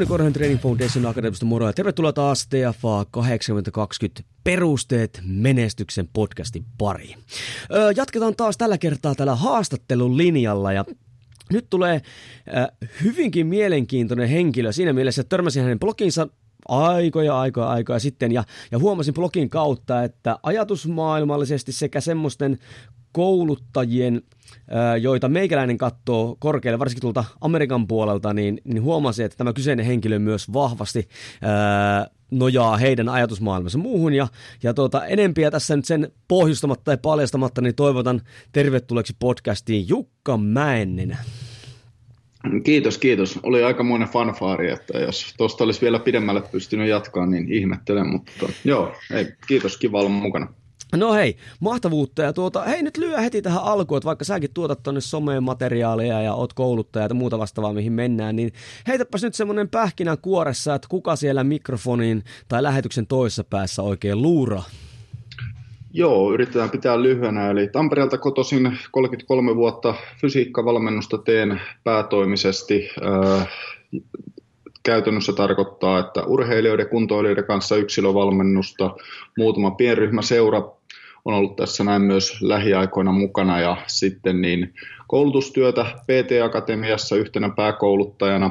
Jouni Korhonen Training Foundation Akademista moro ja tervetuloa taas TFA 8020 Perusteet menestyksen podcastin pariin. Öö, jatketaan taas tällä kertaa tällä haastattelun linjalla ja nyt tulee äh, hyvinkin mielenkiintoinen henkilö siinä mielessä, että törmäsin hänen bloginsa aikoja, aikoja, aikoja sitten ja, ja huomasin blogin kautta, että ajatusmaailmallisesti sekä semmoisten kouluttajien, joita meikäläinen katsoo korkealle, varsinkin tuolta Amerikan puolelta, niin, niin huomasi, että tämä kyseinen henkilö myös vahvasti nojaa heidän ajatusmaailmansa muuhun. Ja, ja tuota, enempiä tässä nyt sen pohjustamatta tai paljastamatta, niin toivotan tervetulleeksi podcastiin Jukka Mäenninen. Kiitos, kiitos. Oli aikamoinen fanfaari, että jos tuosta olisi vielä pidemmälle pystynyt jatkaa, niin ihmettelen, mutta joo, ei, kiitos, kiva olla mukana. No hei, mahtavuutta ja tuota, hei nyt lyö heti tähän alkuun, että vaikka säkin tuotat tonne someen materiaaleja ja oot kouluttaja ja muuta vastaavaa mihin mennään, niin heitäpäs nyt semmonen pähkinän kuoressa, että kuka siellä mikrofonin tai lähetyksen toisessa päässä oikein luuraa? Joo, yritetään pitää lyhyenä. Eli Tampereelta kotoisin 33 vuotta fysiikkavalmennusta teen päätoimisesti. Äh, käytännössä tarkoittaa, että urheilijoiden kuntoilijoiden kanssa yksilövalmennusta, muutama pienryhmä seura on ollut tässä näin myös lähiaikoina mukana. Ja sitten niin koulutustyötä PT-akatemiassa yhtenä pääkouluttajana,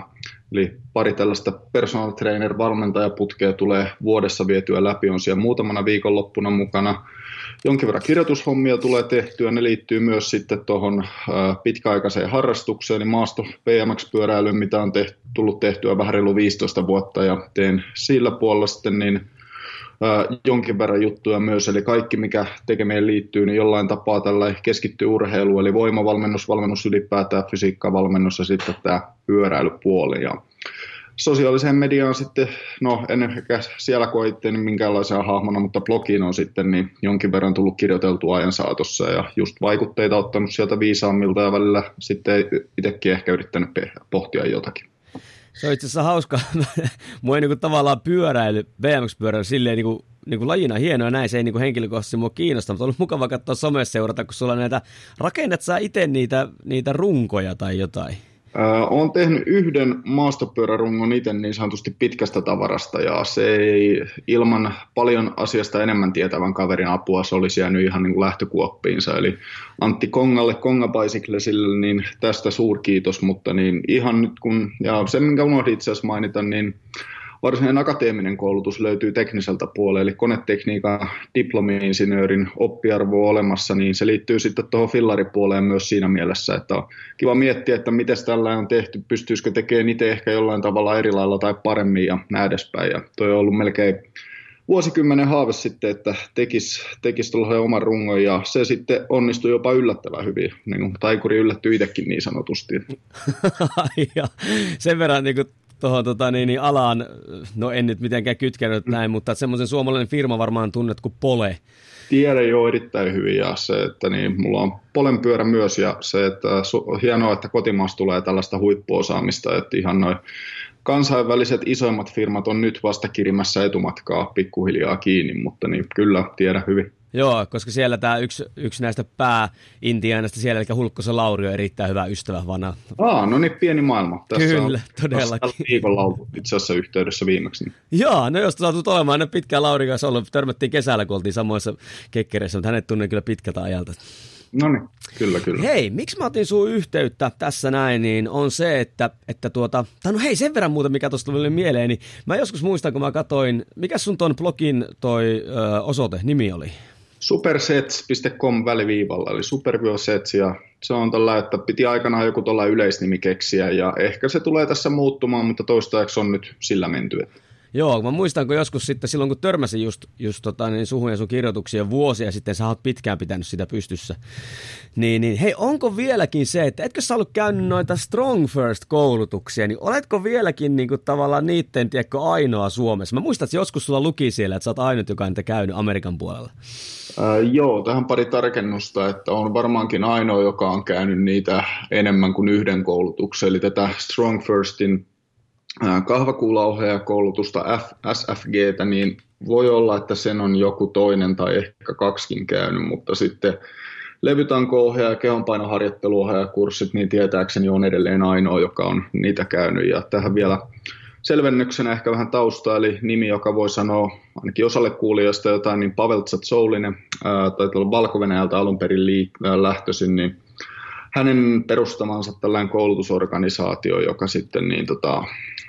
eli pari tällaista personal trainer valmentajaputkea tulee vuodessa vietyä läpi, on siellä muutamana viikonloppuna mukana. Jonkin verran kirjoitushommia tulee tehtyä, ne liittyy myös sitten tuohon pitkäaikaiseen harrastukseen, eli maasto PMX-pyöräilyyn, mitä on tehty, tullut tehtyä vähän reilu 15 vuotta, ja teen sillä puolella sitten niin jonkin verran juttuja myös, eli kaikki mikä tekemään liittyy, niin jollain tapaa tällä keskittyy urheilu, eli voimavalmennus, valmennus ylipäätään, fysiikkavalmennus ja sitten tämä pyöräilypuoli. Ja sosiaaliseen mediaan sitten, no en ehkä siellä koitte niin minkäänlaisena hahmona, mutta blogiin on sitten niin jonkin verran tullut kirjoiteltua ajan saatossa ja just vaikutteita ottanut sieltä viisaammilta ja välillä sitten itsekin ehkä yrittänyt pohtia jotakin. Se on itse asiassa hauska. Mua ei niin tavallaan pyöräily, BMX-pyöräily silleen niin kuin, niin kuin lajina hienoa näin, se ei niin kuin henkilökohtaisesti mua kiinnosta, mutta on ollut mukava katsoa somessa seurata, kun sulla näitä, rakennat sä itse niitä, niitä runkoja tai jotain? Olen tehnyt yhden maastopyörärungon itse niin sanotusti pitkästä tavarasta ja se ei ilman paljon asiasta enemmän tietävän kaverin apua se olisi jäänyt ihan niin kuin lähtökuoppiinsa. Eli Antti Kongalle, Konga Bicyclesille, niin tästä suurkiitos, mutta niin ihan nyt kun, ja sen minkä unohdin itse asiassa mainita, niin varsinainen akateeminen koulutus löytyy tekniseltä puolelta, eli konetekniikan diplomi-insinöörin oppiarvo on olemassa, niin se liittyy sitten tuohon fillaripuoleen myös siinä mielessä, että on kiva miettiä, että miten tällä on tehty, pystyisikö tekemään itse ehkä jollain tavalla eri lailla tai paremmin ja näin edespäin. Ja toi on ollut melkein vuosikymmenen haave sitten, että tekisi tekis tuollaisen oman rungon ja se sitten onnistui jopa yllättävän hyvin. Niin kuin taikuri yllättyi itsekin niin sanotusti. ja sen verran niin kuin tuohon tota, niin, niin alaan, no en nyt mitenkään kytkenyt näin, mutta semmoisen suomalainen firma varmaan tunnet kuin Pole. Tiedän jo erittäin hyvin ja se, että niin, mulla on Polen pyörä myös ja se, että su- hienoa, että kotimaassa tulee tällaista huippuosaamista, että ihan noin kansainväliset isoimmat firmat on nyt vasta kirimässä etumatkaa pikkuhiljaa kiinni, mutta niin kyllä tiedän hyvin. Joo, koska siellä tämä yksi, yksi näistä pääintiainasta siellä, eli Hulkkosen Lauri on erittäin hyvä ystävä vanha. Aa, no niin, pieni maailma. Tässä Kyllä, on, todellakin. viikolla ollut itse asiassa yhteydessä viimeksi. Niin. Joo, no jos saatu olemaan, ne pitkään Lauri kanssa ollut, törmättiin kesällä, kun oltiin samoissa kekkereissä, mutta hänet tunnen kyllä pitkältä ajalta. No niin, kyllä, kyllä. Hei, miksi mä otin sun yhteyttä tässä näin, niin on se, että, että tuota, tai no hei, sen verran muuta, mikä tuosta tuli mieleen, niin mä joskus muistan, kun mä katoin, mikä sun ton blogin toi ö, osoite, nimi oli? supersets.com väliviivalla, eli superbiosets, ja se on tällä, että piti aikanaan joku tuolla yleisnimi keksiä, ja ehkä se tulee tässä muuttumaan, mutta toistaiseksi on nyt sillä menty. Että Joo, mä muistan, kun joskus sitten silloin, kun törmäsin just, just tota, niin suhun ja sun kirjoituksia vuosia sitten, sä oot pitkään pitänyt sitä pystyssä. Niin, niin hei, onko vieläkin se, että etkö sä ollut käynyt noita Strong First-koulutuksia, niin oletko vieläkin niin kuin, tavallaan niitten, tiedätkö, ainoa Suomessa? Mä muistan, että joskus sulla luki siellä, että sä oot ainut, joka on niitä käynyt Amerikan puolella. Ää, joo, tähän pari tarkennusta, että on varmaankin ainoa, joka on käynyt niitä enemmän kuin yhden koulutuksen, eli tätä Strong Firstin kahvakuulaohjaajakoulutusta SFGtä, niin voi olla, että sen on joku toinen tai ehkä kaksikin käynyt, mutta sitten levytanko-ohjaaja ja kehonpainoharjoitteluohjaajakurssit, niin tietääkseni on edelleen ainoa, joka on niitä käynyt. Ja tähän vielä selvennyksenä ehkä vähän tausta, eli nimi, joka voi sanoa ainakin osalle kuulijoista jotain, niin Pavel Tsatsouline, tai olla valko alun perin liik- lähtöisin, niin hänen perustamansa tällainen koulutusorganisaatio, joka sitten niin tota,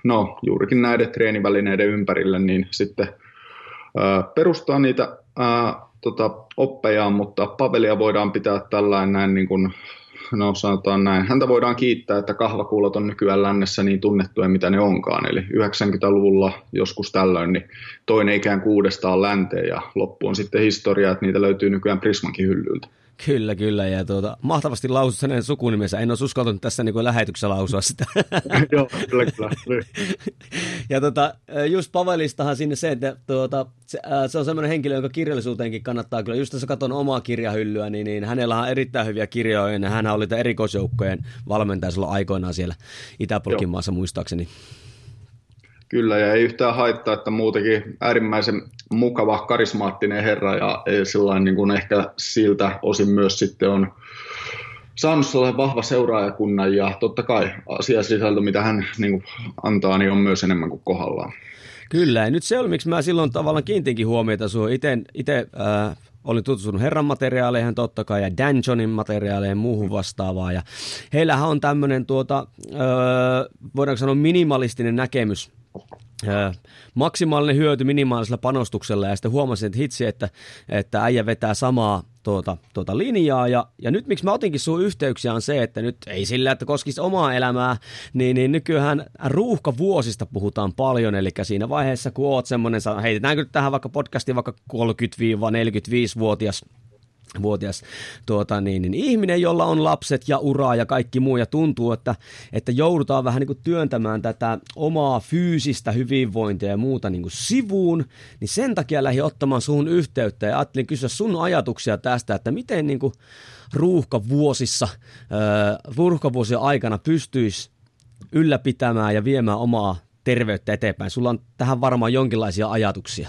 no juurikin näiden treenivälineiden ympärille, niin sitten perustaa niitä ää, tota, oppejaan, mutta Pavelia voidaan pitää tällainen näin niin kuin, no sanotaan näin, häntä voidaan kiittää, että kahvakuulot on nykyään lännessä niin tunnettuja, mitä ne onkaan. Eli 90-luvulla joskus tällöin, niin toinen ikään kuin uudestaan länteen ja loppu on sitten historia, että niitä löytyy nykyään Prismankin hyllyltä. Kyllä, kyllä. Ja tuota, mahtavasti lausut hänen sukunimensä. En olisi uskaltanut tässä niin lähetyksessä lausua sitä. Joo, kyllä, kyllä. ja tuota, just Pavelistahan sinne se, että tuota, se, se, on semmoinen henkilö, jonka kirjallisuuteenkin kannattaa kyllä. Just jos katson omaa kirjahyllyä, niin, niin hänellä on erittäin hyviä kirjoja. Ja hän oli erikoisjoukkojen valmentaja silloin aikoinaan siellä Itä-Polkin maassa muistaakseni. Kyllä, ja ei yhtään haittaa, että muutenkin äärimmäisen mukava, karismaattinen herra, ja sellainen niin kuin ehkä siltä osin myös sitten on saanut sellainen vahva seuraajakunnan, ja totta kai asiasisältö, mitä hän niin kuin antaa, niin on myös enemmän kuin kohdallaan. Kyllä, ja nyt se oli, miksi mä silloin tavallaan kiintinkin huomiota sinua. Itse äh, olin tutustunut herran materiaaleihin totta kai ja Dan Johnin materiaaleihin muuhun vastaavaa. Ja heillähän on tämmöinen, tuota, äh, voidaanko sanoa minimalistinen näkemys maksimaalinen hyöty minimaalisella panostuksella ja sitten huomasin, että hitsi, että, että äijä vetää samaa tuota, tuota linjaa ja, ja nyt miksi mä otinkin sun yhteyksiä on se, että nyt ei sillä, että koskisi omaa elämää, niin, niin nykyään ruuhkavuosista puhutaan paljon, eli siinä vaiheessa kun oot semmoinen, heitetäänkö nyt tähän vaikka podcastiin vaikka 30-45-vuotias vuotias tuota, niin, niin, ihminen, jolla on lapset ja uraa ja kaikki muu, ja tuntuu, että, että joudutaan vähän niin kuin työntämään tätä omaa fyysistä hyvinvointia ja muuta niin kuin sivuun, niin sen takia lähdin ottamaan suun yhteyttä ja ajattelin kysyä sun ajatuksia tästä, että miten niin kuin ruuhkavuosissa, äh, ruuhkavuosien aikana pystyisi ylläpitämään ja viemään omaa terveyttä eteenpäin. Sulla on tähän varmaan jonkinlaisia ajatuksia.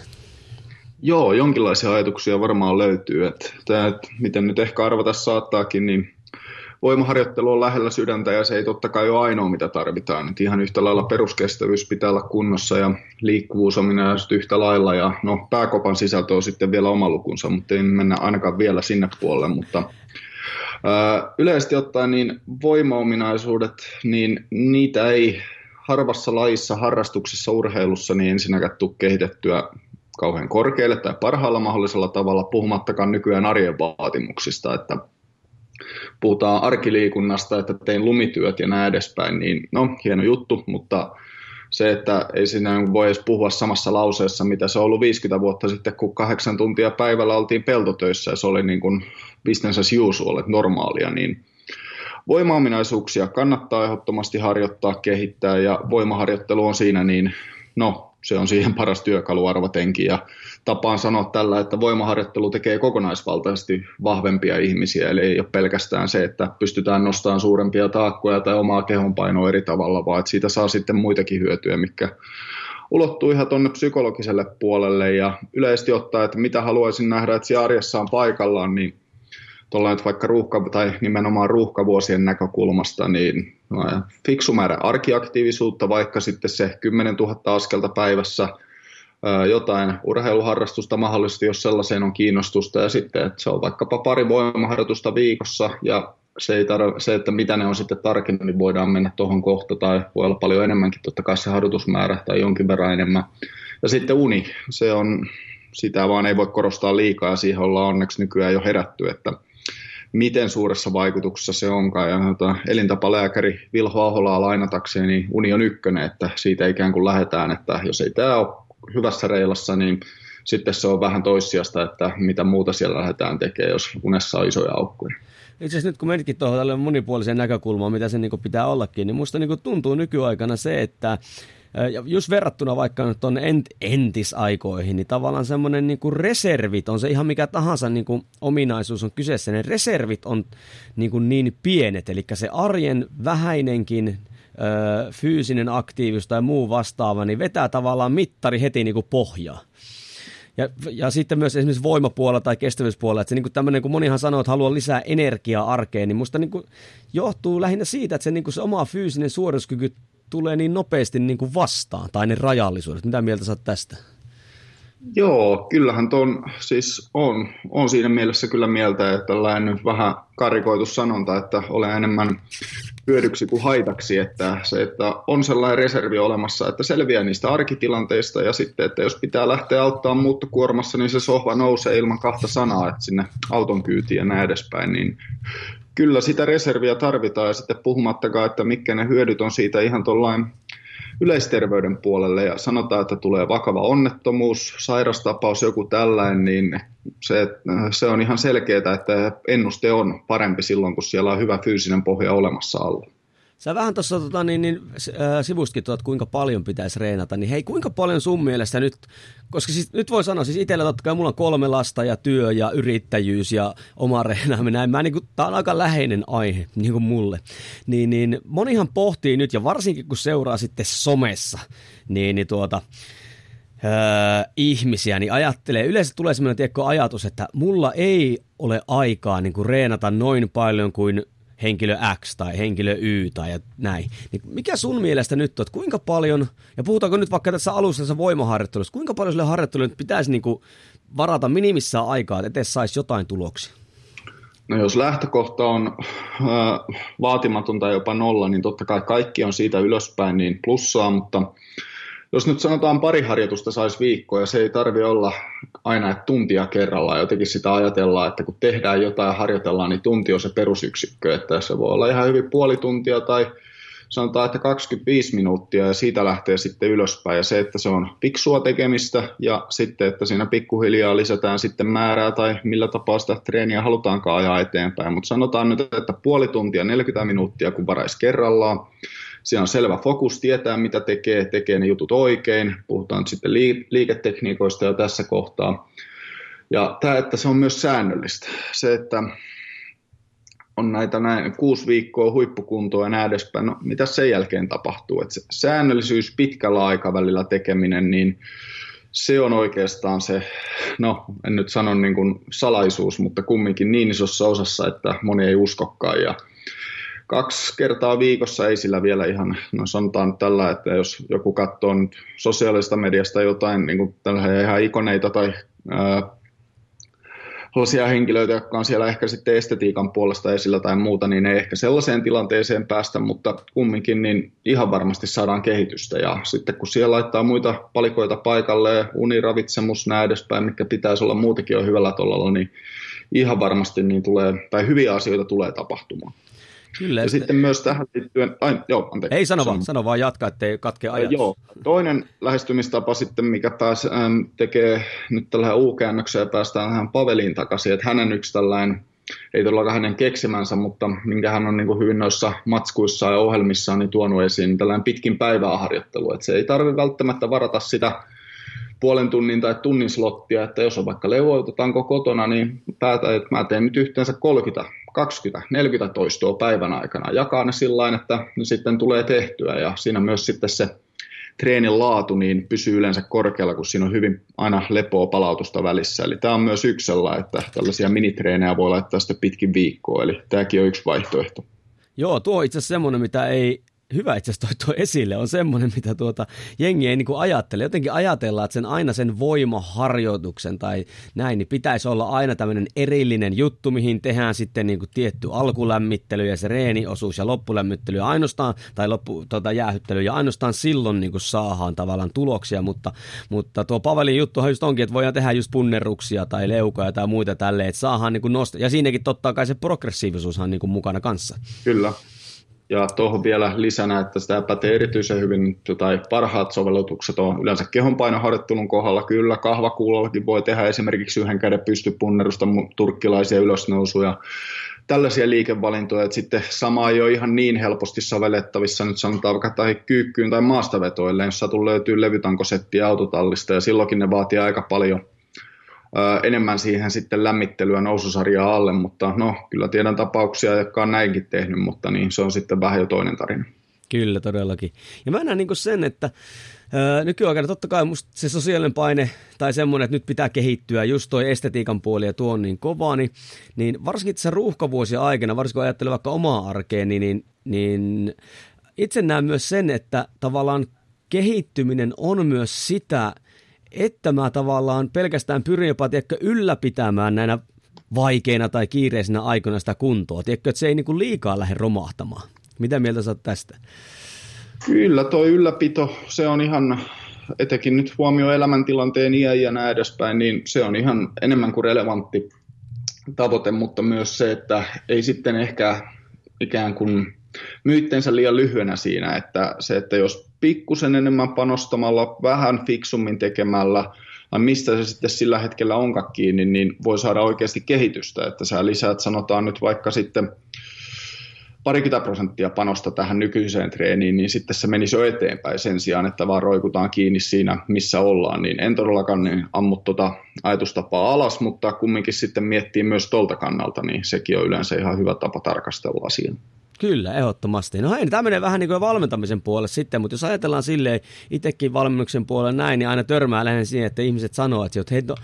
Joo, jonkinlaisia ajatuksia varmaan löytyy. Että tämä, miten nyt ehkä arvata saattaakin, niin voimaharjoittelu on lähellä sydäntä ja se ei totta kai ole ainoa, mitä tarvitaan. Et ihan yhtä lailla peruskestävyys pitää olla kunnossa ja liikkuvuus on minä yhtä lailla. Ja no, pääkopan sisältö on sitten vielä oma lukunsa, mutta ei mennä ainakaan vielä sinne puolelle. Mutta ää, yleisesti ottaen niin voimaominaisuudet, niin niitä ei harvassa lajissa, harrastuksessa, urheilussa niin ensinnäkään tule kehitettyä kauhean korkealle tai parhaalla mahdollisella tavalla, puhumattakaan nykyään arjen vaatimuksista, että puhutaan arkiliikunnasta, että tein lumityöt ja näin edespäin, niin no, hieno juttu, mutta se, että ei siinä voi edes puhua samassa lauseessa, mitä se on ollut 50 vuotta sitten, kun kahdeksan tuntia päivällä oltiin peltotöissä ja se oli niin kuin business as usual, että normaalia, niin voimaominaisuuksia kannattaa ehdottomasti harjoittaa, kehittää ja voimaharjoittelu on siinä niin, no se on siihen paras työkalu arvatenkin. Ja tapaan sanoa tällä, että voimaharjoittelu tekee kokonaisvaltaisesti vahvempia ihmisiä, eli ei ole pelkästään se, että pystytään nostamaan suurempia taakkoja tai omaa kehonpainoa eri tavalla, vaan että siitä saa sitten muitakin hyötyjä, mikä ulottuu ihan tuonne psykologiselle puolelle ja yleisesti ottaa, että mitä haluaisin nähdä, että siellä arjessa on paikallaan, niin tuolla nyt vaikka ruuhka, tai nimenomaan ruuhkavuosien näkökulmasta, niin no, fiksu määrä arkiaktiivisuutta, vaikka sitten se 10 000 askelta päivässä, jotain urheiluharrastusta mahdollisesti, jos sellaiseen on kiinnostusta, ja sitten, että se on vaikkapa pari voimaharjoitusta viikossa, ja se, ei tar- se, että mitä ne on sitten tarkemmin, niin voidaan mennä tuohon kohta, tai voi olla paljon enemmänkin, totta kai se harjoitusmäärä tai jonkin verran enemmän. Ja sitten uni, se on sitä vaan ei voi korostaa liikaa ja siihen ollaan onneksi nykyään jo herätty, että miten suuressa vaikutuksessa se onkaan. Ja tota, elintapalääkäri Vilho Aholaa lainatakseen, niin uni on ykkönen, että siitä ikään kuin lähdetään, että jos ei tämä ole hyvässä reilassa, niin sitten se on vähän toissijasta, että mitä muuta siellä lähdetään tekemään, jos unessa on isoja aukkoja. Itse asiassa nyt kun menitkin tuohon tälle monipuoliseen näkökulmaan, mitä se niin pitää ollakin, niin musta niin tuntuu nykyaikana se, että ja just verrattuna vaikka nyt tuonne ent, entisaikoihin, niin tavallaan semmoinen niin kuin reservit, on se ihan mikä tahansa niin kuin ominaisuus on kyseessä, ne reservit on niin, kuin niin pienet, eli se arjen vähäinenkin ö, fyysinen aktiivisuus tai muu vastaava, niin vetää tavallaan mittari heti niin kuin pohjaa. Ja, ja sitten myös esimerkiksi voimapuolella tai kestävyyspuolella, että se niin kuin tämmöinen, kun monihan sanoo, että haluaa lisää energiaa arkeen, niin musta niin kuin johtuu lähinnä siitä, että se, niin kuin se oma fyysinen suorituskyky tulee niin nopeasti niin kuin vastaan, tai ne rajallisuudet. Mitä mieltä sä tästä? Joo, kyllähän tuon siis on, on siinä mielessä kyllä mieltä, että tällainen vähän karikoitu sanonta, että olen enemmän hyödyksi kuin haitaksi, että se, että on sellainen reservi olemassa, että selviää niistä arkitilanteista ja sitten, että jos pitää lähteä auttaa muuttokuormassa, niin se sohva nousee ilman kahta sanaa, että sinne auton kyytiin ja näin edespäin, niin kyllä sitä reserviä tarvitaan ja sitten puhumattakaan, että mitkä ne hyödyt on siitä ihan tuollain yleisterveyden puolelle ja sanotaan, että tulee vakava onnettomuus, sairastapaus, joku tällainen, niin se, se on ihan selkeää, että ennuste on parempi silloin, kun siellä on hyvä fyysinen pohja olemassa alla. Sä vähän tuossa tota, niin, niin, äh, sivustkin tuot, kuinka paljon pitäisi reenata, niin hei, kuinka paljon sun mielestä nyt, koska siis, nyt voi sanoa, siis itsellä totta kai mulla on kolme lasta ja työ ja yrittäjyys ja oma reenaaminen, näin, mä, niin tää on aika läheinen aihe niin kuin mulle, niin, niin monihan pohtii nyt, ja varsinkin kun seuraa sitten somessa, niin, niin tuota, öö, ihmisiä, niin ajattelee, yleensä tulee sellainen tiekko ajatus, että mulla ei ole aikaa niin kuin reenata noin paljon kuin henkilö X tai henkilö Y tai näin. Niin mikä sun mielestä nyt on, kuinka paljon, ja puhutaanko nyt vaikka tässä alussa voimaharjoittelussa, kuinka paljon sille harjoittelulle pitäisi niin kuin varata minimissään aikaa, että edes saisi jotain tuloksia? No jos lähtökohta on äh, vaatimaton tai jopa nolla, niin totta kai kaikki on siitä ylöspäin niin plussaa, mutta jos nyt sanotaan pari harjoitusta saisi viikkoa ja se ei tarvi olla aina että tuntia kerrallaan. Jotenkin sitä ajatellaan, että kun tehdään jotain ja harjoitellaan, niin tunti on se perusyksikkö. Että se voi olla ihan hyvin puoli tuntia tai sanotaan, että 25 minuuttia ja siitä lähtee sitten ylöspäin. Ja se, että se on fiksua tekemistä ja sitten, että siinä pikkuhiljaa lisätään sitten määrää tai millä tapaa sitä treeniä halutaankaan ajaa eteenpäin. Mutta sanotaan nyt, että puoli tuntia 40 minuuttia kun varaisi kerrallaan Siinä on selvä fokus, tietää mitä tekee, tekee ne jutut oikein. Puhutaan sitten liiketekniikoista jo tässä kohtaa. Ja tämä, että se on myös säännöllistä. Se, että on näitä näin kuusi viikkoa huippukuntoa ja näin edespäin. No, mitä sen jälkeen tapahtuu? Että se säännöllisyys pitkällä aikavälillä tekeminen, niin se on oikeastaan se, no en nyt sano niin kuin salaisuus, mutta kumminkin niin isossa osassa, että moni ei uskokkaan. Ja kaksi kertaa viikossa ei sillä vielä ihan, no sanotaan tällä, että jos joku katsoo nyt sosiaalista mediasta jotain niin kuin ihan ikoneita tai sellaisia henkilöitä, jotka on siellä ehkä sitten estetiikan puolesta esillä tai muuta, niin ei ehkä sellaiseen tilanteeseen päästä, mutta kumminkin niin ihan varmasti saadaan kehitystä. Ja sitten kun siellä laittaa muita palikoita paikalle, uniravitsemus, näin edespäin, mikä pitäisi olla muutakin jo hyvällä tolalla, niin ihan varmasti niin tulee, tai hyviä asioita tulee tapahtumaan. Kyllä, ja että... sitten myös tähän liittyen, ai, joo, anteeksi. Ei sano vaan, sano vaan jatka, ettei katke ajatus. Joo, toinen lähestymistapa sitten, mikä ähm, tekee nyt tällä U-käännöksen ja päästään tähän Paveliin takaisin, että hänen yksi tällainen, ei todellakaan hänen keksimänsä, mutta minkä hän on niin kuin hyvin noissa matskuissa ja ohjelmissaan niin tuonut esiin, niin tällainen pitkin päivää harjoittelu, että se ei tarvitse välttämättä varata sitä puolen tunnin tai tunnin slottia, että jos on vaikka levoitetaanko kotona, niin päätä, että mä teen nyt yhteensä 30 20, 40 toistoa päivän aikana. Jakaa ne sillä että ne sitten tulee tehtyä ja siinä myös sitten se treenin laatu niin pysyy yleensä korkealla, kun siinä on hyvin aina lepoa palautusta välissä. Eli tämä on myös yksi sellainen, että tällaisia minitreenejä voi laittaa sitten pitkin viikkoa, eli tämäkin on yksi vaihtoehto. Joo, tuo on itse asiassa semmoinen, mitä ei hyvä itse asiassa toi, toi esille, on semmoinen, mitä tuota jengi ei niinku ajattele. Jotenkin ajatellaan, että sen aina sen voimaharjoituksen tai näin, niin pitäisi olla aina tämmöinen erillinen juttu, mihin tehdään sitten niinku tietty alkulämmittely ja se reeniosuus ja loppulämmittely ja ainoastaan, tai loppu, tuota, jäähyttely ja ainoastaan silloin niinku saadaan tavallaan tuloksia, mutta, mutta tuo Pavelin juttuhan just onkin, että voidaan tehdä just punnerruksia tai leukoja tai muita tälleen, että saadaan niinku nostaa. Ja siinäkin totta kai se progressiivisuushan niinku mukana kanssa. Kyllä. Ja tuohon vielä lisänä, että sitä pätee erityisen hyvin, tai parhaat sovellutukset on yleensä kehonpainoharjoittelun kohdalla. Kyllä, kahvakuulollakin voi tehdä esimerkiksi yhden käden pystypunnerusta, turkkilaisia ylösnousuja, tällaisia liikevalintoja, että sitten sama ei ole ihan niin helposti sovellettavissa nyt sanotaan vaikka tai kyykkyyn tai maastavetoille, jos satu löytyy levytankosettiä autotallista ja silloinkin ne vaatii aika paljon enemmän siihen sitten lämmittelyä noususarjaa alle, mutta no kyllä tiedän tapauksia, jotka on näinkin tehnyt, mutta niin se on sitten vähän jo toinen tarina. Kyllä, todellakin. Ja mä näen niin sen, että nykyaikana totta kai musta se sosiaalinen paine tai semmoinen, että nyt pitää kehittyä, just toi estetiikan puoli ja tuo on niin kovaa, niin, niin varsinkin tässä ruuhkavuosien aikana, varsinkin kun ajattelee vaikka omaa arkea, niin, niin, niin itse näen myös sen, että tavallaan kehittyminen on myös sitä, että mä tavallaan pelkästään pyrin jopa tiedätkö, ylläpitämään näinä vaikeina tai kiireisinä aikoina sitä kuntoa. Tiedätkö, että se ei niin liikaa lähde romahtamaan. Mitä mieltä sä tästä? Kyllä, tuo ylläpito, se on ihan, etenkin nyt huomio elämäntilanteen iän ja näin edespäin, niin se on ihan enemmän kuin relevantti tavoite, mutta myös se, että ei sitten ehkä ikään kuin myyttensä liian lyhyenä siinä, että se, että jos pikkusen enemmän panostamalla, vähän fiksummin tekemällä, mistä se sitten sillä hetkellä onkaan kiinni, niin voi saada oikeasti kehitystä, että sä lisäät sanotaan nyt vaikka sitten parikymmentä prosenttia panosta tähän nykyiseen treeniin, niin sitten se menisi jo eteenpäin sen sijaan, että vaan roikutaan kiinni siinä, missä ollaan. Niin en todellakaan niin ammu tuota ajatustapaa alas, mutta kumminkin sitten miettii myös tolta kannalta, niin sekin on yleensä ihan hyvä tapa tarkastella asiaa. Kyllä, ehdottomasti. No hei, tämä menee vähän niin kuin valmentamisen puolelle sitten, mutta jos ajatellaan silleen itsekin valmennuksen puolelle näin, niin aina törmää lähden siihen, että ihmiset sanoo, että hei, no,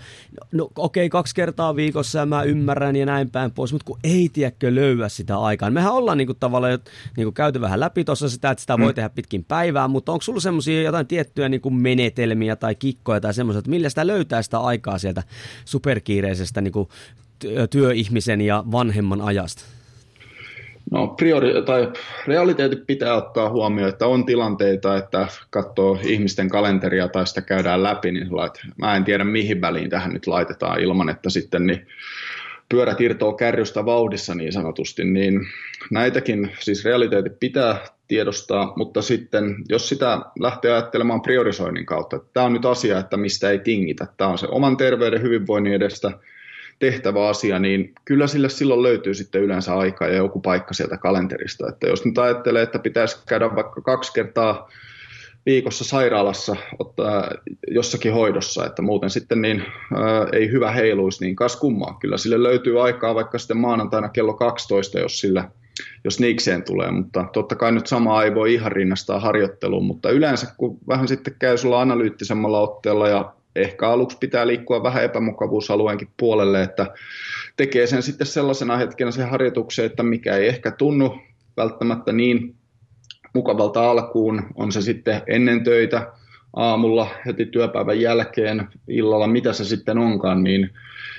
no okei, okay, kaksi kertaa viikossa ja mä ymmärrän ja näin päin pois, mutta kun ei tiedäkö löyä sitä aikaa. Mehän ollaan niin kuin tavallaan niin kuin käyty vähän läpi tuossa sitä, että sitä mm. voi tehdä pitkin päivää, mutta onko sulla semmoisia jotain tiettyjä niin kuin menetelmiä tai kikkoja tai semmoisia, että millä sitä löytää sitä aikaa sieltä superkiireisestä niin kuin työihmisen ja vanhemman ajasta? No priori- tai realiteetit pitää ottaa huomioon, että on tilanteita, että katsoo ihmisten kalenteria tai sitä käydään läpi, niin lait, mä en tiedä mihin väliin tähän nyt laitetaan ilman, että sitten niin pyörät irtoaa kärrystä vauhdissa niin sanotusti, niin näitäkin siis realiteetit pitää tiedostaa, mutta sitten jos sitä lähtee ajattelemaan priorisoinnin kautta, että tämä on nyt asia, että mistä ei tingitä, tämä on se oman terveyden hyvinvoinnin edestä tehtävä asia, niin kyllä sille silloin löytyy sitten yleensä aika ja joku paikka sieltä kalenterista. Että jos nyt ajattelee, että pitäisi käydä vaikka kaksi kertaa viikossa sairaalassa ottaa jossakin hoidossa, että muuten sitten niin, ää, ei hyvä heiluisi, niin kas kummaa. Kyllä sille löytyy aikaa vaikka sitten maanantaina kello 12, jos sillä jos niikseen tulee, mutta totta kai nyt samaa ei voi ihan rinnastaa harjoitteluun, mutta yleensä kun vähän sitten käy sulla analyyttisemmalla otteella ja ehkä aluksi pitää liikkua vähän epämukavuusalueenkin puolelle, että tekee sen sitten sellaisena hetkenä se harjoituksen, että mikä ei ehkä tunnu välttämättä niin mukavalta alkuun, on se sitten ennen töitä, aamulla, heti työpäivän jälkeen, illalla, mitä se sitten onkaan, niin,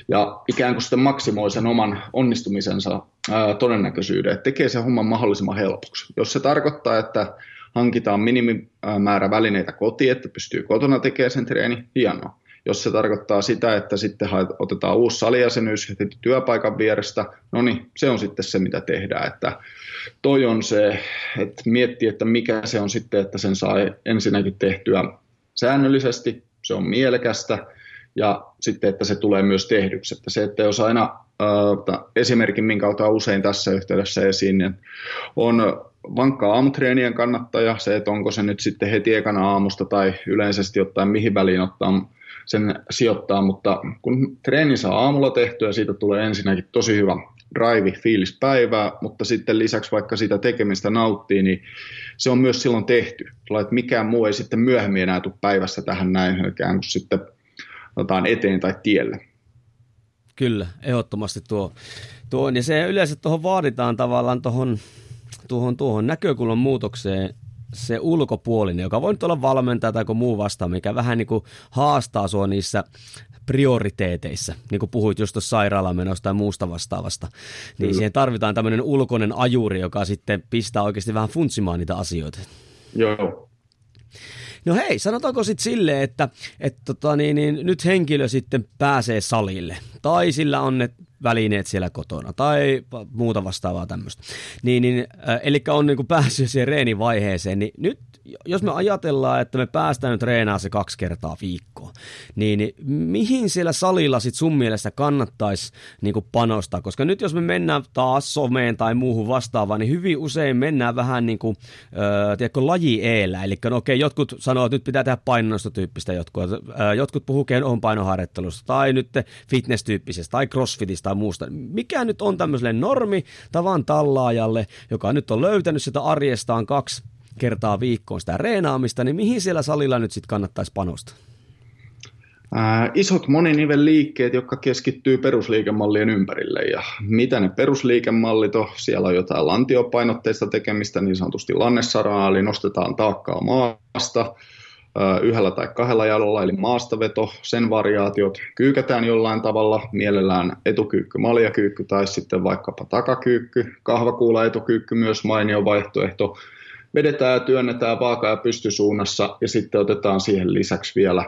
ja ikään kuin sitten maksimoi sen oman onnistumisensa ää, todennäköisyyden, että tekee sen homman mahdollisimman helpoksi. Jos se tarkoittaa, että hankitaan minimimäärä välineitä kotiin, että pystyy kotona tekemään sen treeni, hienoa. Jos se tarkoittaa sitä, että sitten otetaan uusi salijäsenyys heti työpaikan vierestä, no niin, se on sitten se, mitä tehdään. Että toi on se, että miettii, että mikä se on sitten, että sen saa ensinnäkin tehtyä säännöllisesti, se on mielekästä, ja sitten, että se tulee myös tehdyksi. Että se, että jos aina äh, esimerkin, minkä otan usein tässä yhteydessä esiin, niin on vankkaa aamutreenien kannattaja, se, että onko se nyt sitten heti ekana aamusta tai yleisesti ottaen mihin väliin ottaa sen sijoittaa, mutta kun treeni saa aamulla tehtyä, siitä tulee ensinnäkin tosi hyvä drive, fiilis päivää, mutta sitten lisäksi vaikka sitä tekemistä nauttii, niin se on myös silloin tehty. Että mikään muu ei sitten myöhemmin enää tule päivässä tähän näin ikään kuin sitten otetaan eteen tai tielle. Kyllä, ehdottomasti tuo, tuo on. Ja se yleensä tuohon vaaditaan tavallaan tuohon tuohon, tuohon näkökulman muutokseen se ulkopuolinen, joka voi nyt olla valmentaja tai muu vastaan, mikä vähän niin kuin haastaa sua niissä prioriteeteissa, niin kuin puhuit just tuossa sairaalamenosta tai muusta vastaavasta, niin Kyllä. siihen tarvitaan tämmöinen ulkoinen ajuri, joka sitten pistää oikeasti vähän funtsimaan niitä asioita. Joo. No hei, sanotaanko sitten silleen, että et tota, niin, niin, nyt henkilö sitten pääsee salille, tai sillä on ne välineet siellä kotona, tai muuta vastaavaa tämmöistä. Niin, niin, äh, eli on niin päässyt siihen reenivaiheeseen, niin nyt jos me ajatellaan, että me päästään nyt treenaamaan se kaksi kertaa viikkoa, niin, mihin siellä salilla sit sun mielestä kannattaisi niin panostaa? Koska nyt jos me mennään taas someen tai muuhun vastaavaan, niin hyvin usein mennään vähän niin kuin, äh, tiedätkö, laji eellä. Eli no okei, jotkut sanoo, että nyt pitää tehdä painonnostotyyppistä, jotkut, äh, jotkut puhuu kehon painoharjoittelusta tai nyt fitness-tyyppisestä tai crossfitista tai muusta. Mikä nyt on tämmöiselle normi tavan tallaajalle, joka nyt on löytänyt sitä arjestaan kaksi kertaa viikkoon sitä reenaamista, niin mihin siellä salilla nyt sitten kannattaisi panostaa? Ää, isot moninivelliikkeet, jotka keskittyy perusliikemallien ympärille. Ja mitä ne perusliikemallit on? Siellä on jotain lantiopainotteista tekemistä, niin sanotusti lannessaraa, eli nostetaan taakkaa maasta yhdellä tai kahdella jalolla, eli maastaveto, sen variaatiot, kyykätään jollain tavalla, mielellään etukyykky, maljakyykky tai sitten vaikkapa takakyykky, kahvakuula etukyykky myös mainio vaihtoehto, vedetään ja työnnetään vaaka- ja pystysuunnassa ja sitten otetaan siihen lisäksi vielä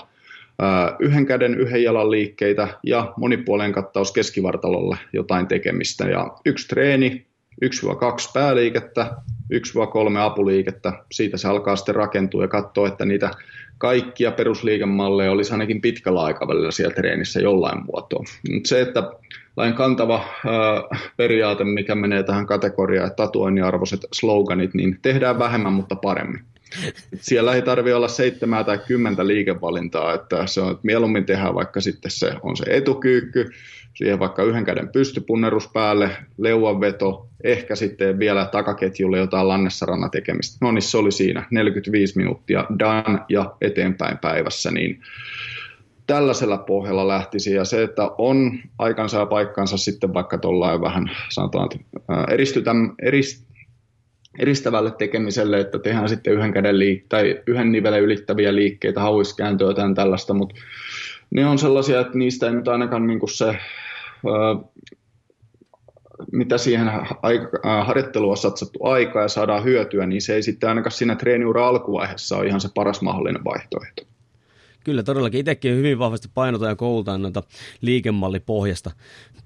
yhden käden, yhden jalan liikkeitä ja monipuolen kattaus keskivartalolle jotain tekemistä. Ja yksi treeni, 1-2 pääliikettä, 1-3 apuliikettä, siitä se alkaa sitten rakentua ja katsoa, että niitä kaikkia perusliikemalleja olisi ainakin pitkällä aikavälillä siellä treenissä jollain muotoa. Mutta se, että lain kantava periaate, mikä menee tähän kategoriaan, että tatuoinnin arvoiset sloganit, niin tehdään vähemmän, mutta paremmin. Siellä ei tarvitse olla seitsemää tai kymmentä liikevalintaa, että se on, että mieluummin tehdään vaikka sitten se on se etukyykky, siihen vaikka yhden käden pystypunnerus päälle, leuanveto, ehkä sitten vielä takaketjulle jotain lannessaranna tekemistä. No niin, se oli siinä, 45 minuuttia done ja eteenpäin päivässä, niin tällaisella pohjalla lähtisi. Ja se, että on aikansa ja paikkansa sitten vaikka tuollain vähän, sanotaan, eristytä, erist, eristävälle tekemiselle, että tehdään sitten yhden käden liik- tai yhden nivelen ylittäviä liikkeitä, hauiskääntöä tai tällaista, mutta ne on sellaisia, että niistä ei nyt ainakaan niin se, mitä siihen aika, harjoitteluun on satsattu aikaa ja saadaan hyötyä, niin se ei sitten ainakaan siinä treeniura alkuvaiheessa ole ihan se paras mahdollinen vaihtoehto. Kyllä todellakin. Itsekin hyvin vahvasti painotan ja koulutan noita liikemallipohjasta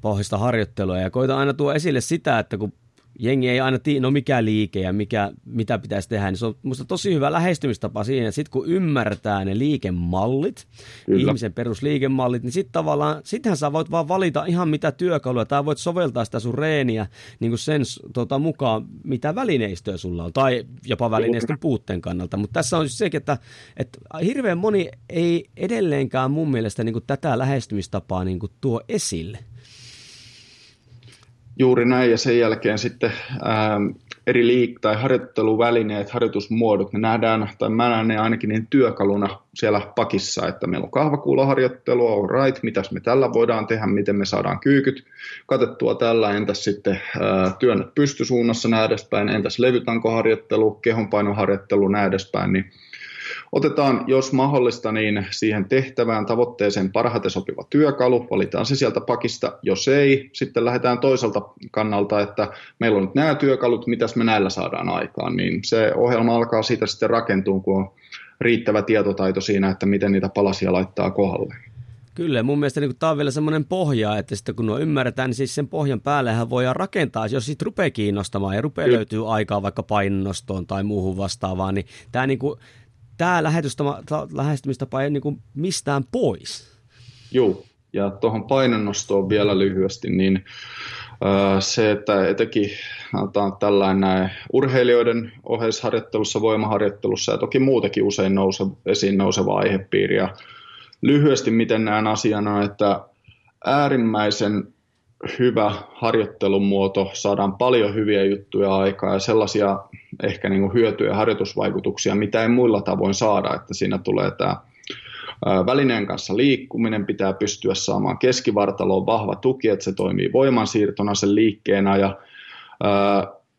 pohjasta harjoittelua ja koitan aina tuoda esille sitä, että kun jengi ei aina tiedä, no mikä liike ja mikä, mitä pitäisi tehdä, niin se on musta tosi hyvä lähestymistapa siihen, että sitten kun ymmärtää ne liikemallit, Kyllä. ihmisen perusliikemallit, niin sitten tavallaan, sittenhän sä voit vaan valita ihan mitä työkaluja, tai voit soveltaa sitä sun reeniä niin kuin sen tota, mukaan, mitä välineistöä sulla on, tai jopa välineistön puutteen kannalta, mutta tässä on siis sekin, että, että hirveän moni ei edelleenkään mun mielestä niin kuin tätä lähestymistapaa niin kuin tuo esille. Juuri näin, ja sen jälkeen sitten ää, eri liik- tai harjoitteluvälineet, harjoitusmuodot, ne nähdään, tai mä näen ne ainakin niin työkaluna siellä pakissa, että meillä on kahvakuulaharjoittelua, on right, mitäs me tällä voidaan tehdä, miten me saadaan kyykyt katettua tällä, entäs sitten ää, työn pystysuunnassa näin edespäin, entäs levytankoharjoittelu, kehonpainoharjoittelu näin edespäin, niin Otetaan, jos mahdollista, niin siihen tehtävään tavoitteeseen parhaiten sopiva työkalu, valitaan se sieltä pakista, jos ei, sitten lähdetään toiselta kannalta, että meillä on nyt nämä työkalut, mitäs me näillä saadaan aikaan, niin se ohjelma alkaa siitä sitten rakentua, kun on riittävä tietotaito siinä, että miten niitä palasia laittaa kohdalle. Kyllä, mun mielestä niin tämä on vielä semmoinen pohja, että sitten kun nuo ymmärretään, niin siis sen pohjan päällehän voidaan rakentaa, jos sitten rupeaa kiinnostamaan ja rupeaa löytyy aikaa vaikka painonnostoon tai muuhun vastaavaan, niin tämä niin kuin, tämä lähestymistapa ei niin mistään pois. Joo, ja tuohon painonnostoon vielä lyhyesti, niin se, että etenkin tällainen urheilijoiden oheisharjoittelussa, voimaharjoittelussa ja toki muutenkin usein nouse, esiin nouseva aihepiiri. Ja lyhyesti miten näen asiana, että äärimmäisen hyvä harjoittelumuoto, saadaan paljon hyviä juttuja aikaa ja sellaisia ehkä niin kuin hyötyjä ja harjoitusvaikutuksia, mitä ei muilla tavoin saada, että siinä tulee tämä välineen kanssa liikkuminen, pitää pystyä saamaan keskivartaloon vahva tuki, että se toimii voimansiirtona sen liikkeenä ja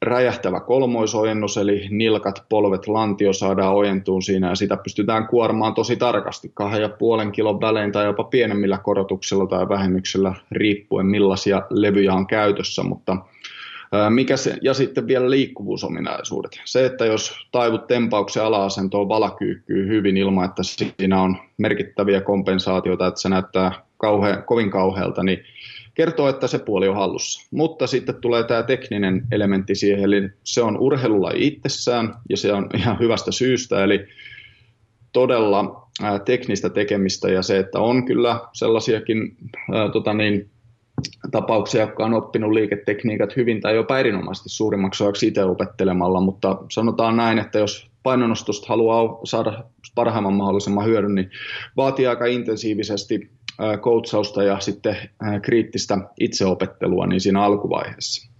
räjähtävä kolmoisojennus, eli nilkat, polvet, lantio saadaan ojentuun siinä, ja sitä pystytään kuormaan tosi tarkasti, kahden ja puolen kilon välein tai jopa pienemmillä korotuksilla tai vähennyksillä, riippuen millaisia levyjä on käytössä, mutta mikä se, ja sitten vielä liikkuvuusominaisuudet. Se, että jos taivut tempauksen ala-asentoon valakyykkyy hyvin ilman, että siinä on merkittäviä kompensaatioita, että se näyttää kauhe, kovin kauhealta, niin kertoo, että se puoli on hallussa. Mutta sitten tulee tämä tekninen elementti siihen, eli se on urheilulaji itsessään, ja se on ihan hyvästä syystä, eli todella teknistä tekemistä, ja se, että on kyllä sellaisiakin ää, tota niin, tapauksia, jotka on oppinut liiketekniikat hyvin tai jopa erinomaisesti suurimmaksi osaksi itse opettelemalla, mutta sanotaan näin, että jos painonostosta haluaa saada parhaimman mahdollisimman hyödyn, niin vaatii aika intensiivisesti koutsausta ja sitten kriittistä itseopettelua niin siinä alkuvaiheessa.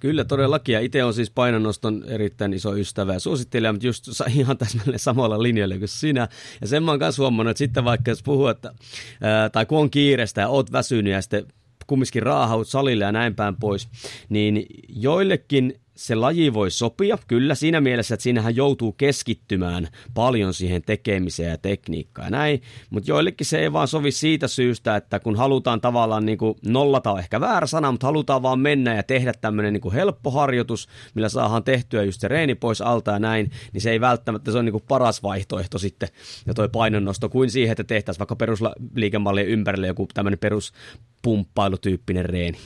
Kyllä todellakin, ja itse on siis painonnoston erittäin iso ystävä ja suosittelija, mutta just ihan täsmälleen samalla linjalla kuin sinä. Ja sen mä oon myös huomannut, että sitten vaikka jos puhuu, että, ää, tai kun on kiireistä ja oot väsynyt ja sitten kumminkin raahaut salille ja näin päin pois, niin joillekin se laji voi sopia, kyllä siinä mielessä, että siinähän joutuu keskittymään paljon siihen tekemiseen ja tekniikkaan ja näin, mutta joillekin se ei vaan sovi siitä syystä, että kun halutaan tavallaan niin kuin nollata ehkä väärä sana, mutta halutaan vaan mennä ja tehdä tämmöinen niin kuin helppo harjoitus, millä saadaan tehtyä just se reeni pois alta ja näin, niin se ei välttämättä, se on niin kuin paras vaihtoehto sitten. Ja toi painonnosto kuin siihen, että tehtäisiin vaikka perusliikemallien ympärille joku tämmöinen peruspumppailu-tyyppinen reeni.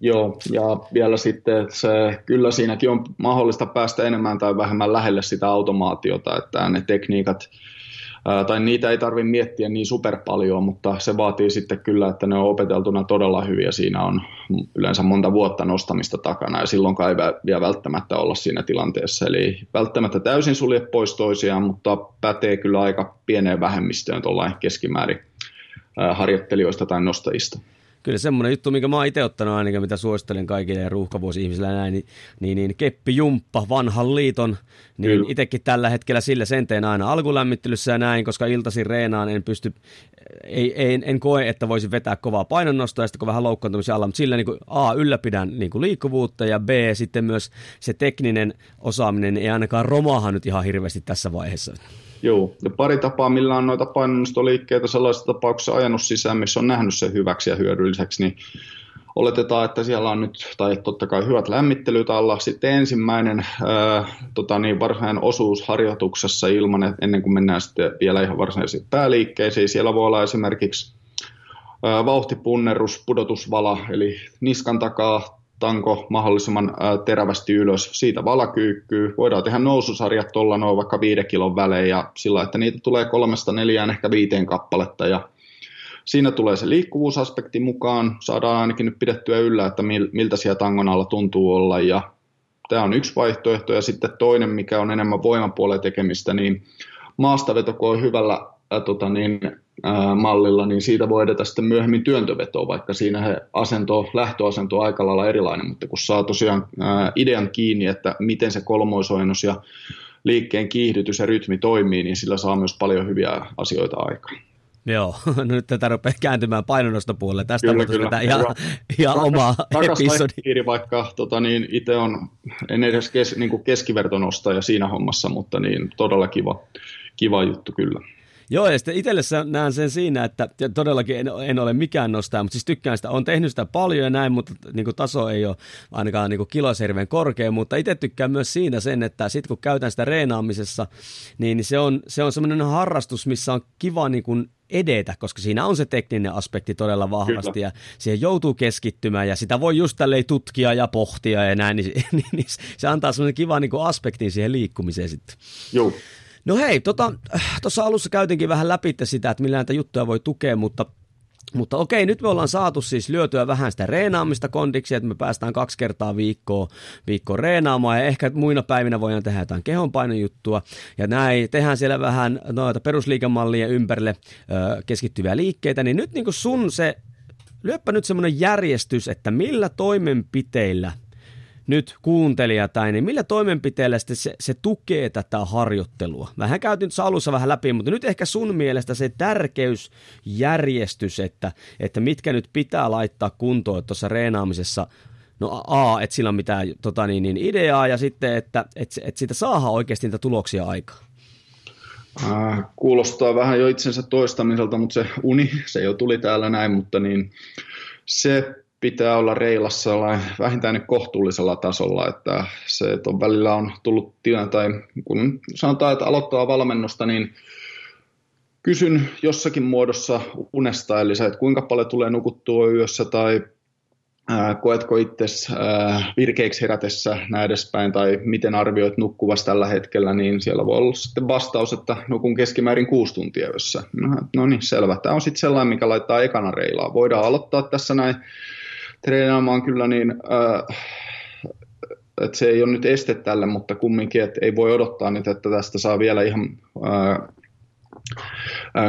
Joo, ja vielä sitten se, kyllä siinäkin on mahdollista päästä enemmän tai vähemmän lähelle sitä automaatiota, että ne tekniikat, tai niitä ei tarvitse miettiä niin super paljon, mutta se vaatii sitten kyllä, että ne on opeteltuna todella hyviä. Siinä on yleensä monta vuotta nostamista takana ja silloin ei vielä välttämättä olla siinä tilanteessa. Eli välttämättä täysin sulje pois toisiaan, mutta pätee kyllä aika pieneen vähemmistöön tuollain keskimäärin harjoittelijoista tai nostajista kyllä semmoinen juttu, minkä mä oon itse ottanut ainakin, mitä suosittelen kaikille ruuhkavuosi-ihmisille näin, niin, niin, niin keppijumppa vanhan liiton, niin itsekin tällä hetkellä sillä senteen aina alkulämmittelyssä ja näin, koska iltaisin reenaan en pysty, ei, ei, en koe, että voisin vetää kovaa painonnostoa ja sitten kun vähän loukkaantumisen alla, mutta sillä niin kuin A, ylläpidän niin kuin liikkuvuutta ja B, sitten myös se tekninen osaaminen ei ainakaan romaha nyt ihan hirveästi tässä vaiheessa. Joo, ja pari tapaa, millä on noita painonnostoliikkeitä sellaisessa tapauksessa ajanut sisään, missä on nähnyt sen hyväksi ja hyödylliseksi, niin oletetaan, että siellä on nyt, tai totta kai hyvät lämmittelyt alla. Sitten ensimmäinen ää, tota niin, varsinainen osuus harjoituksessa ilman, että ennen kuin mennään sitten vielä ihan varsinaisiin pääliikkeisiin. Siellä voi olla esimerkiksi ää, vauhtipunnerus, pudotusvala, eli niskan takaa tanko mahdollisimman terävästi ylös, siitä valakyykkyy. Voidaan tehdä noususarjat tuolla noin vaikka viiden kilon välein ja sillä, että niitä tulee kolmesta neljään ehkä viiteen kappaletta ja siinä tulee se liikkuvuusaspekti mukaan, saadaan ainakin nyt pidettyä yllä, että miltä siellä tangon alla tuntuu olla ja tämä on yksi vaihtoehto. Ja sitten toinen, mikä on enemmän voimapuolen tekemistä, niin maastaveto, kun on hyvällä ää, tota niin, mallilla, niin siitä voi edetä sitten myöhemmin työntövetoa, vaikka siinä he asento, lähtöasento on aika lailla erilainen, mutta kun saa tosiaan idean kiinni, että miten se kolmoisojennus ja liikkeen kiihdytys ja rytmi toimii, niin sillä saa myös paljon hyviä asioita aikaan. Joo, no nyt tätä rupeaa kääntymään painonnostopuolelle. Tästä kyllä, kyllä. ihan, ihan oma episodi. vaikka tota, niin, itse on, en edes kes, niin keskivertonostaja siinä hommassa, mutta niin, todella kiva, kiva juttu kyllä. Joo, ja sitten itselle näen sen siinä, että todellakin en, en ole mikään nostaja, mutta siis tykkään sitä, on tehnyt sitä paljon ja näin, mutta niin kuin taso ei ole ainakaan niin kiloserven korkea, mutta itse tykkään myös siinä sen, että sitten kun käytän sitä reenaamisessa, niin se on, se on semmoinen harrastus, missä on kiva niin kuin edetä, koska siinä on se tekninen aspekti todella vahvasti Kyllä. ja siihen joutuu keskittymään ja sitä voi just tälleen tutkia ja pohtia ja näin, niin, niin, niin se antaa semmoinen kiva niin kuin aspektin siihen liikkumiseen sitten. Joo. No hei, tuossa tota, alussa käytinkin vähän läpi sitä, että millä näitä juttuja voi tukea, mutta mutta okei, nyt me ollaan saatu siis lyötyä vähän sitä reenaamista kondiksi, että me päästään kaksi kertaa viikkoa, viikkoa reenaamaan ja ehkä muina päivinä voidaan tehdä jotain kehonpainojuttua. Ja näin, tehdään siellä vähän noita perusliikemallien ympärille ö, keskittyviä liikkeitä, niin nyt niin sun se, lyöppä nyt semmoinen järjestys, että millä toimenpiteillä – nyt kuuntelija tai niin millä toimenpiteellä se, se tukee tätä harjoittelua? Vähän käytin alussa vähän läpi, mutta nyt ehkä sun mielestä se tärkeysjärjestys, että, että mitkä nyt pitää laittaa kuntoon tuossa reenaamisessa No A, että sillä on mitään tota, niin, niin ideaa, ja sitten, että että, että siitä saadaan oikeasti niitä tuloksia aikaan. Äh, kuulostaa vähän jo itsensä toistamiselta, mutta se uni, se jo tuli täällä näin, mutta niin se pitää olla reilassa vähintään nyt kohtuullisella tasolla, että se että on välillä on tullut tilanne, tai kun sanotaan, että aloittaa valmennusta, niin kysyn jossakin muodossa unesta, eli se, että kuinka paljon tulee nukuttua yössä tai koetko itse virkeiksi herätessä näin edespäin, tai miten arvioit nukkuvasi tällä hetkellä, niin siellä voi olla sitten vastaus, että nukun keskimäärin kuusi tuntia yössä. No, no niin, selvä. Tämä on sitten sellainen, mikä laittaa ekana reilaa. Voidaan aloittaa tässä näin treenaamaan kyllä niin, äh, että se ei ole nyt este tälle, mutta kumminkin, että ei voi odottaa nyt, että tästä saa vielä ihan äh,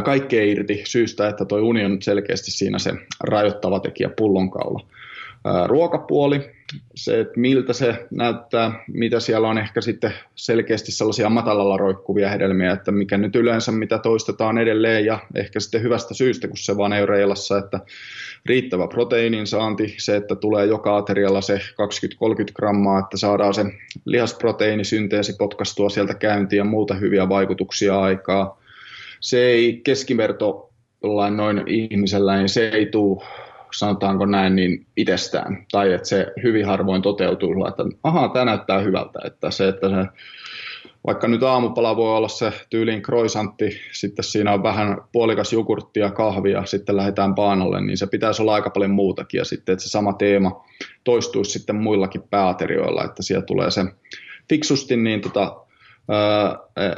kaikkea irti syystä, että tuo uni on selkeästi siinä se rajoittava tekijä pullonkaula ruokapuoli, se, että miltä se näyttää, mitä siellä on ehkä sitten selkeästi sellaisia matalalla roikkuvia hedelmiä, että mikä nyt yleensä mitä toistetaan edelleen ja ehkä sitten hyvästä syystä, kun se vaan ei ole reilassa, että riittävä proteiinin saanti, se, että tulee joka aterialla se 20-30 grammaa, että saadaan se lihasproteiinisynteesi potkastua sieltä käyntiin ja muuta hyviä vaikutuksia aikaa. Se ei keskiverto noin ihmisellä, niin se ei tule sanotaanko näin, niin itsestään. Tai että se hyvin harvoin toteutuu, että ahaa, tämä näyttää hyvältä. Että se, että se, vaikka nyt aamupala voi olla se tyylin kroisantti, sitten siinä on vähän puolikas jogurttia kahvia, sitten lähdetään paanolle, niin se pitäisi olla aika paljon muutakin. Ja sitten, että se sama teema toistuisi sitten muillakin pääaterioilla, että siellä tulee se fiksusti niin tota,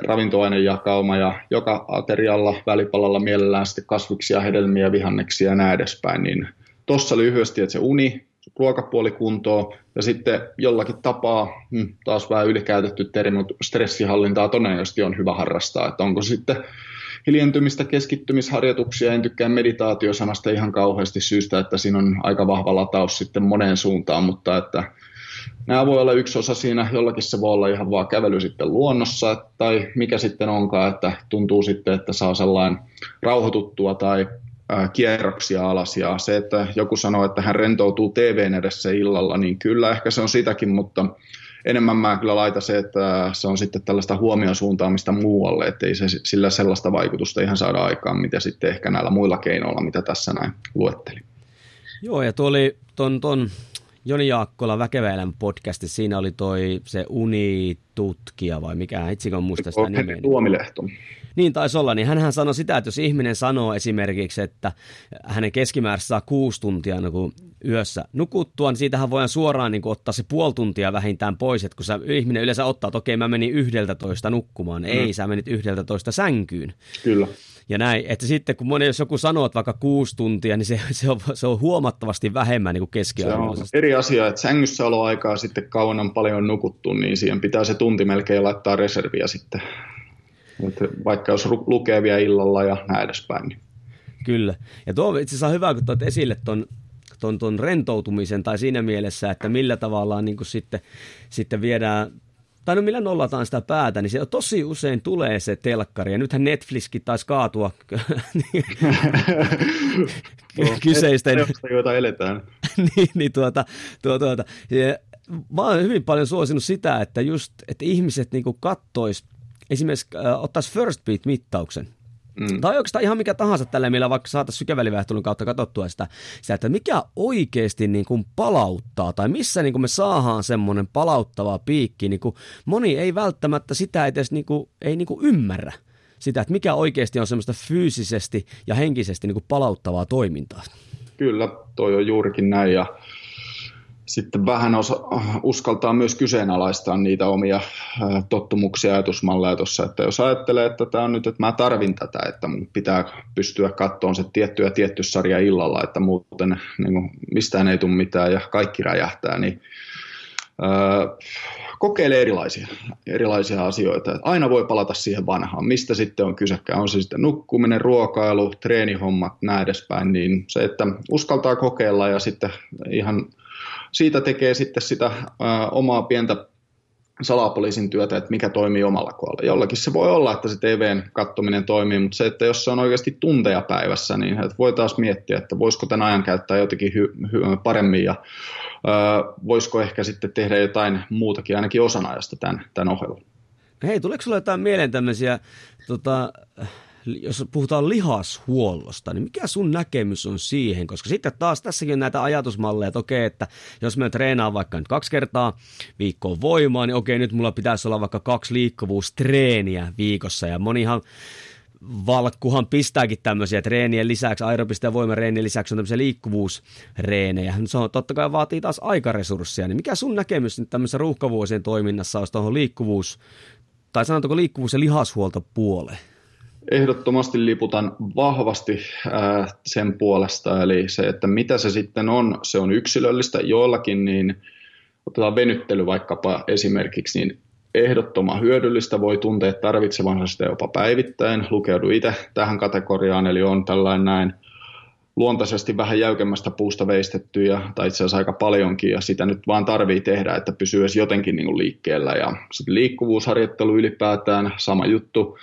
ravintoainejakauma ja joka aterialla välipalalla mielellään sitten kasviksia, hedelmiä, vihanneksia ja näin edespäin, niin Tuossa lyhyesti, että se uni, ruokapuoli kuntoon ja sitten jollakin tapaa, hmm, taas vähän ylikäytetty termi, mutta stressihallintaa todennäköisesti on hyvä harrastaa, että onko sitten hiljentymistä, keskittymisharjoituksia, en tykkää meditaatiosanasta ihan kauheasti syystä, että siinä on aika vahva lataus sitten moneen suuntaan, mutta että nämä voi olla yksi osa siinä, jollakin se voi olla ihan vaan kävely sitten luonnossa, tai mikä sitten onkaan, että tuntuu sitten, että saa sellainen rauhoituttua tai kierroksia alas ja se, että joku sanoo, että hän rentoutuu TVn edessä illalla, niin kyllä ehkä se on sitäkin, mutta enemmän mä kyllä laita se, että se on sitten tällaista huomiosuuntaamista muualle, että ei se sillä sellaista vaikutusta ihan saada aikaan, mitä sitten ehkä näillä muilla keinoilla, mitä tässä näin luettelin. Joo, ja tuo oli ton, ton Joni Jaakkola Väkeväelän podcasti, siinä oli toi se unitutkija vai mikä, itsikö muista sitä nimeä. Tuomilehto. Niin taisi olla, niin hän sanoi sitä, että jos ihminen sanoo esimerkiksi, että hänen keskimäärässä saa kuusi tuntia niin yössä nukuttua, niin siitähän voidaan suoraan niin kuin, ottaa se puoli tuntia vähintään pois, että kun sä, ihminen yleensä ottaa, että okei mä menin yhdeltä toista nukkumaan, mm. ei sä menit yhdeltä toista sänkyyn. Kyllä. Ja näin, että sitten kun moni, jos joku sanoo, että vaikka kuusi tuntia, niin se, se, on, se on huomattavasti vähemmän niin keskiarvoisesti. Se on eri asia, että sängyssä aikaa sitten kauan on paljon nukuttu, niin siihen pitää se tunti melkein laittaa reserviä sitten että vaikka jos lukee vielä illalla ja näin edespäin. Niin. Kyllä. Ja tuo itse asiassa on hyvä, kun tuot esille ton, ton, ton rentoutumisen tai siinä mielessä, että millä tavalla niin sitten, sitten viedään tai no millä nollataan sitä päätä, niin se tosi usein tulee se telkkari, ja nythän Netflixkin taisi kaatua kyseisten... joita eletään. niin, niin tuota, tuota, tuota. Ja mä oon hyvin paljon suosinut sitä, että just, että ihmiset niin kattois esimerkiksi äh, ottaisi first beat-mittauksen, Mm. Tai oikeastaan ihan mikä tahansa tällä, millä vaikka saataisiin sykevälivähtelyn kautta katsottua sitä, sitä, että mikä oikeasti niin kuin palauttaa, tai missä niin kuin me saadaan semmoinen palauttava piikki. Niin kuin moni ei välttämättä sitä edes niin kuin, ei niin kuin ymmärrä sitä, että mikä oikeasti on semmoista fyysisesti ja henkisesti niin kuin palauttavaa toimintaa. Kyllä, toi on juurikin näin, ja sitten vähän osa, uskaltaa myös kyseenalaistaa niitä omia tottumuksia ja ajatusmalleja tuossa, että jos ajattelee, että tämä on nyt, että mä tarvin tätä, että mun pitää pystyä kattoon se tietty ja tietty sarja illalla, että muuten niin kuin, mistään ei tule mitään ja kaikki räjähtää, niin kokeile erilaisia, erilaisia asioita. Aina voi palata siihen vanhaan, mistä sitten on kysekään. On se sitten nukkuminen, ruokailu, treenihommat, näin edespäin. Niin se, että uskaltaa kokeilla ja sitten ihan siitä tekee sitten sitä omaa pientä salapoliisin työtä, että mikä toimii omalla kohdalla. Jollakin se voi olla, että se TVn kattominen toimii, mutta se, että jos se on oikeasti tunteja päivässä, niin voi taas miettiä, että voisiko tämän ajan käyttää jotenkin hy- hy- paremmin ja ö, voisiko ehkä sitten tehdä jotain muutakin ainakin osan ajasta tämän, tämän ohjelman. Hei, tuleeko sinulle jotain mieleen tämmöisiä tota, jos puhutaan lihashuollosta, niin mikä sun näkemys on siihen? Koska sitten taas tässäkin on näitä ajatusmalleja, että okei, että jos mä treenaan vaikka nyt kaksi kertaa viikkoon voimaa, niin okei, nyt mulla pitäisi olla vaikka kaksi liikkuvuustreeniä viikossa, ja monihan valkkuhan pistääkin tämmöisiä treenien lisäksi, aerobista ja voimareenien lisäksi on tämmöisiä liikkuvuusreenejä. Se on totta kai vaatii taas aikaresursseja, niin mikä sun näkemys nyt tämmöisessä ruuhkavuosien toiminnassa olisi tuohon liikkuvuus, tai sanotaanko liikkuvuus- ja lihashuoltopuoleen? Ehdottomasti liputan vahvasti ää, sen puolesta, eli se, että mitä se sitten on, se on yksilöllistä. Joillakin, niin otetaan venyttely vaikkapa esimerkiksi, niin ehdottoman hyödyllistä, voi tuntea tarvitsevansa sitä jopa päivittäin, lukeudu itse tähän kategoriaan, eli on tällainen näin luontaisesti vähän jäykemmästä puusta veistetty, ja, tai itse asiassa aika paljonkin, ja sitä nyt vaan tarvii tehdä, että pysyy edes jotenkin niin liikkeellä, ja sitten liikkuvuusharjoittelu ylipäätään, sama juttu,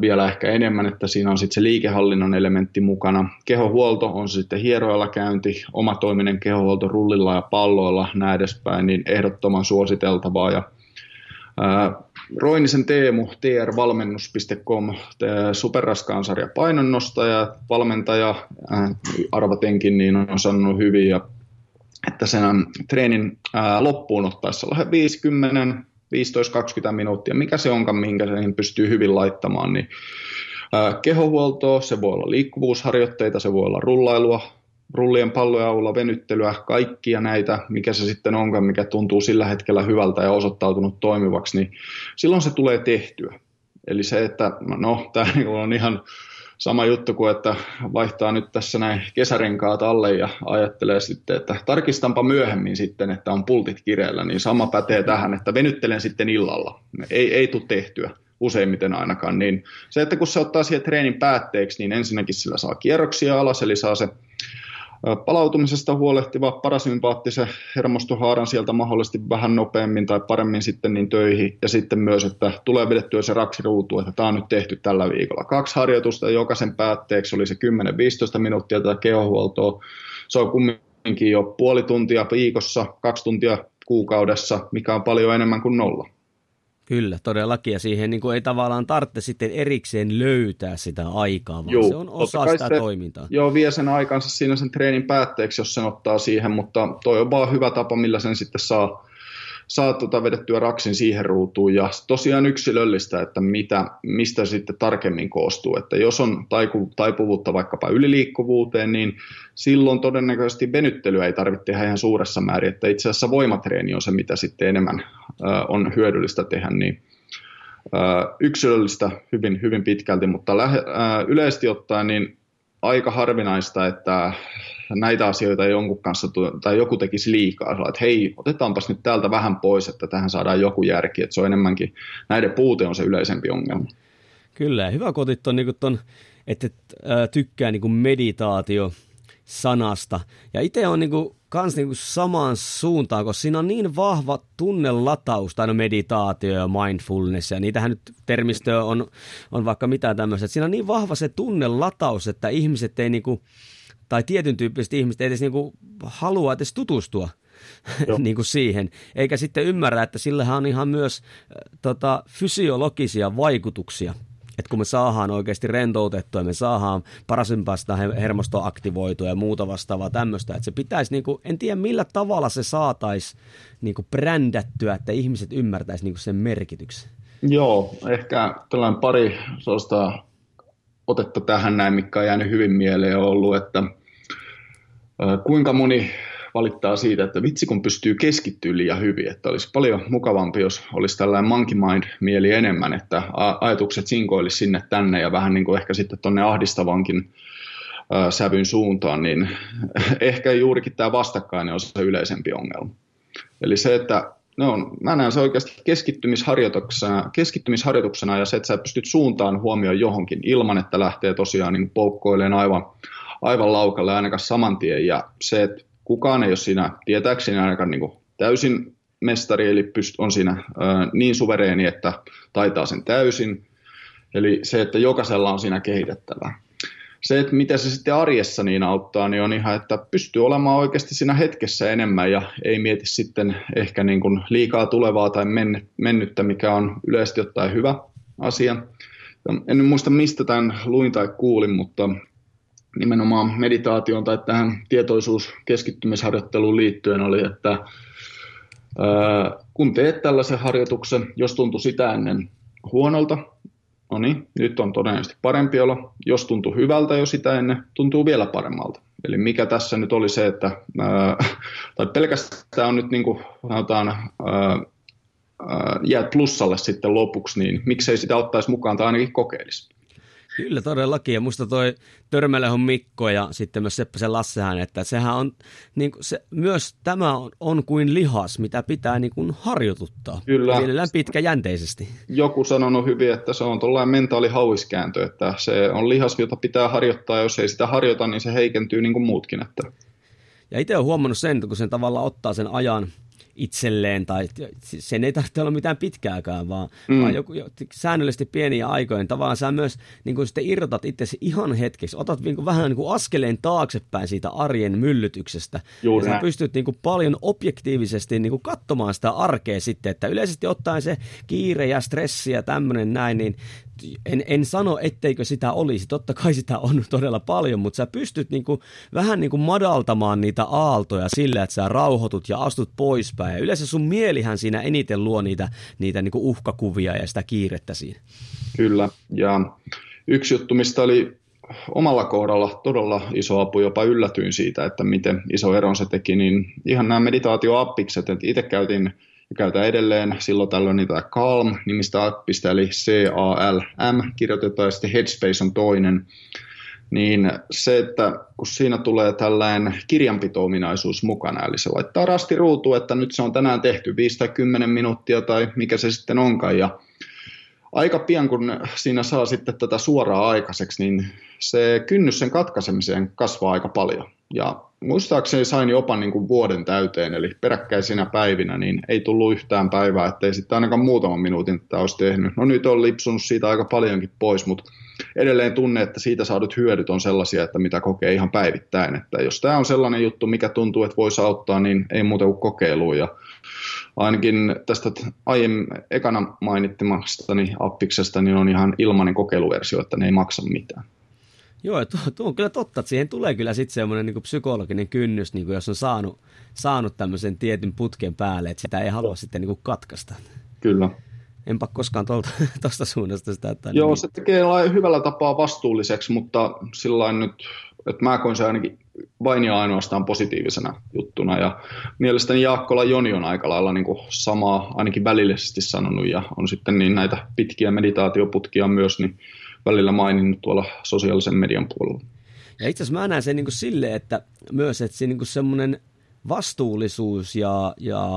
vielä ehkä enemmän, että siinä on sitten se liikehallinnon elementti mukana. Kehohuolto on se sitten hieroilla käynti, omatoiminen kehohuolto rullilla ja palloilla, näin edespäin, niin ehdottoman suositeltavaa. Ja, ää, Roinisen Teemu, trvalmennus.com, superraskaan sarja painonnostaja, valmentaja, ää, arvatenkin, niin on sanonut hyvin, ja että sen treenin ää, loppuun ottaessa 50 15-20 minuuttia, mikä se onkaan, minkä sen pystyy hyvin laittamaan, niin kehohuoltoa, se voi olla liikkuvuusharjoitteita, se voi olla rullailua, rullien palloja avulla, venyttelyä, kaikkia näitä, mikä se sitten onkaan, mikä tuntuu sillä hetkellä hyvältä ja osoittautunut toimivaksi, niin silloin se tulee tehtyä. Eli se, että no, tämä on ihan sama juttu kuin, että vaihtaa nyt tässä näin kesärenkaat alle ja ajattelee sitten, että tarkistanpa myöhemmin sitten, että on pultit kireellä, niin sama pätee tähän, että venyttelen sitten illalla. Ei, ei tule tehtyä useimmiten ainakaan. Niin se, että kun se ottaa siihen treenin päätteeksi, niin ensinnäkin sillä saa kierroksia alas, eli saa se palautumisesta huolehtiva parasympaattisen hermostohaaran sieltä mahdollisesti vähän nopeammin tai paremmin sitten niin töihin. Ja sitten myös, että tulee vedettyä se raksiruutu, että tämä on nyt tehty tällä viikolla. Kaksi harjoitusta jokaisen päätteeksi oli se 10-15 minuuttia tätä kehohuoltoa. Se on kumminkin jo puoli tuntia viikossa, kaksi tuntia kuukaudessa, mikä on paljon enemmän kuin nolla. Kyllä, todellakin. Ja siihen niin kuin ei tavallaan tarvitse sitten erikseen löytää sitä aikaa, vaan Joo, se on osa sitä se, toimintaa. Joo, vie sen aikansa siinä sen treenin päätteeksi, jos sen ottaa siihen, mutta toi on vaan hyvä tapa, millä sen sitten saa saa tota vedettyä raksin siihen ruutuun. Ja tosiaan yksilöllistä, että mitä, mistä sitten tarkemmin koostuu. Että jos on taipu, taipuvuutta vaikkapa yliliikkuvuuteen, niin silloin todennäköisesti venyttelyä ei tarvitse tehdä ihan suuressa määrin, että itse asiassa voimatreeni on se, mitä sitten enemmän on hyödyllistä tehdä, niin yksilöllistä hyvin, hyvin pitkälti, mutta lähe, äh, yleisesti ottaen niin aika harvinaista, että näitä asioita jonkun kanssa tai joku tekisi liikaa, että hei, otetaanpas nyt täältä vähän pois, että tähän saadaan joku järki, että se on enemmänkin, näiden puute on se yleisempi ongelma. Kyllä, hyvä kotit on, niin ton, että tykkää niin meditaatio sanasta. Ja itse on niin kuin, kans niin kuin samaan suuntaan, koska siinä on niin vahva tunnelataus, tai no meditaatio ja mindfulness, ja niitähän nyt termistöä on, on vaikka mitä tämmöistä. Siinä on niin vahva se tunnelataus, että ihmiset ei niin kuin, tai tietyn tyyppiset ihmiset ei edes niin kuin halua edes tutustua niin kuin siihen, eikä sitten ymmärrä, että sillähän on ihan myös äh, tota, fysiologisia vaikutuksia. Että kun me saadaan oikeasti rentoutettua ja me saadaan parasympaista hermostoa aktivoitua ja muuta vastaavaa tämmöistä, että se pitäisi, niin kuin, en tiedä millä tavalla se saataisiin niin kuin brändättyä, että ihmiset ymmärtäisi niin kuin sen merkityksen. Joo, ehkä tällainen pari sellaista otetta tähän näin, mikä on jäänyt hyvin mieleen, on ollut, että kuinka moni valittaa siitä, että vitsi kun pystyy keskittyä liian hyvin, että olisi paljon mukavampi, jos olisi tällainen monkey mind-mieli enemmän, että ajatukset sinkoilisi sinne tänne ja vähän niin kuin ehkä sitten tuonne ahdistavankin sävyn suuntaan, niin ehkä juurikin tämä vastakkainen on se yleisempi ongelma. Eli se, että No, mä näen se oikeasti keskittymisharjoituksena, keskittymisharjoituksena ja se, että sä pystyt suuntaan huomioon johonkin ilman, että lähtee tosiaan niin poukkoilemaan aivan, aivan laukalle ainakaan saman tien. Ja se, että kukaan ei ole siinä tietääkseni ainakaan niin täysin mestari, eli on siinä niin suvereeni, että taitaa sen täysin. Eli se, että jokaisella on siinä kehitettävää. Se, että mitä se sitten arjessa niin auttaa, niin on ihan, että pystyy olemaan oikeasti siinä hetkessä enemmän ja ei mieti sitten ehkä niin kuin liikaa tulevaa tai mennyttä, mikä on yleisesti ottaen hyvä asia. En muista mistä tämän luin tai kuulin, mutta nimenomaan meditaatioon tai tähän tietoisuuskeskittymisharjoitteluun liittyen oli, että kun teet tällaisen harjoituksen, jos tuntuu sitä ennen huonolta, no niin, nyt on todennäköisesti parempi olo. Jos tuntuu hyvältä jo sitä ennen, tuntuu vielä paremmalta. Eli mikä tässä nyt oli se, että, ää, tai pelkästään on nyt niin kuin, sanotaan, ää, jäät plussalle sitten lopuksi, niin miksei sitä ottaisi mukaan tai ainakin kokeilisi. Kyllä todellakin, ja musta toi Törmälehon Mikko ja sitten myös Seppäsen Lassehan, että sehän on, niin kuin se, myös tämä on, on kuin lihas, mitä pitää niin kuin harjoituttaa. Kyllä. Mielellään pitkäjänteisesti. Joku sanonut hyvin, että se on tuollainen mentaali hauiskääntö, että se on lihas, jota pitää harjoittaa, jos ei sitä harjoita, niin se heikentyy niin kuin muutkin. Että. Ja itse olen huomannut sen, että kun sen tavallaan ottaa sen ajan, itselleen, tai sen ei tarvitse olla mitään pitkääkään, vaan, mm. vaan joku, säännöllisesti pieniä aikoja, tavallaan sä myös niin kuin sitten irrotat itsesi ihan hetkeksi, otat niin kuin vähän niin kuin askeleen taaksepäin siitä arjen myllytyksestä, Juuri ja sä pystyt niin kuin paljon objektiivisesti niin kuin katsomaan sitä arkea sitten, että yleisesti ottaen se kiire ja stressi ja tämmöinen näin, niin en, en sano, etteikö sitä olisi, totta kai sitä on todella paljon, mutta sä pystyt niinku, vähän niinku madaltamaan niitä aaltoja sillä, että sä rauhoitut ja astut poispäin. Ja yleensä sun mielihän siinä eniten luo niitä, niitä niinku uhkakuvia ja sitä kiirettä siinä. Kyllä, ja yksi juttu, mistä oli omalla kohdalla todella iso apu, jopa yllätyin siitä, että miten iso eron se teki, niin ihan nämä meditaatioappikset, että itse käytin ja käytän edelleen silloin tällöin niitä Calm-nimistä appista, eli C-A-L-M kirjoitetaan ja sitten Headspace on toinen. Niin se, että kun siinä tulee tällainen kirjanpito-ominaisuus mukana, eli se laittaa rasti ruutuun, että nyt se on tänään tehty 5 tai 10 minuuttia tai mikä se sitten onkaan, ja aika pian kun siinä saa sitten tätä suoraa aikaiseksi, niin se kynnys sen katkaisemiseen kasvaa aika paljon. Ja muistaakseni sain jopa niin kuin vuoden täyteen, eli peräkkäisinä päivinä, niin ei tullut yhtään päivää, ettei sitten ainakaan muutaman minuutin tätä olisi tehnyt. No nyt on lipsunut siitä aika paljonkin pois, mutta edelleen tunne, että siitä saadut hyödyt on sellaisia, että mitä kokee ihan päivittäin. Että jos tämä on sellainen juttu, mikä tuntuu, että voisi auttaa, niin ei muuta kuin kokeiluun. Ja ainakin tästä aiemmin ekana mainittimastani appiksesta, niin on ihan ilmainen kokeiluversio, että ne ei maksa mitään. Joo, tuo, tuo on kyllä totta, että siihen tulee kyllä sitten semmoinen niin psykologinen kynnys, niin kuin jos on saanut, saanut tämmöisen tietyn putken päälle, että sitä ei halua sitten niin kuin katkaista. Kyllä. Enpä koskaan tuosta suunnasta sitä. Että Joo, niin... se tekee hyvällä tapaa vastuulliseksi, mutta sillä nyt, että mä koin se ainakin vain ja ainoastaan positiivisena juttuna. Ja mielestäni Jaakkola Joni on aika lailla niin kuin samaa ainakin välillisesti sanonut ja on sitten niin näitä pitkiä meditaatioputkia myös, niin välillä maininnut tuolla sosiaalisen median puolella. Ja itse asiassa mä näen sen niin kuin sille, että myös että se niin semmoinen vastuullisuus ja, ja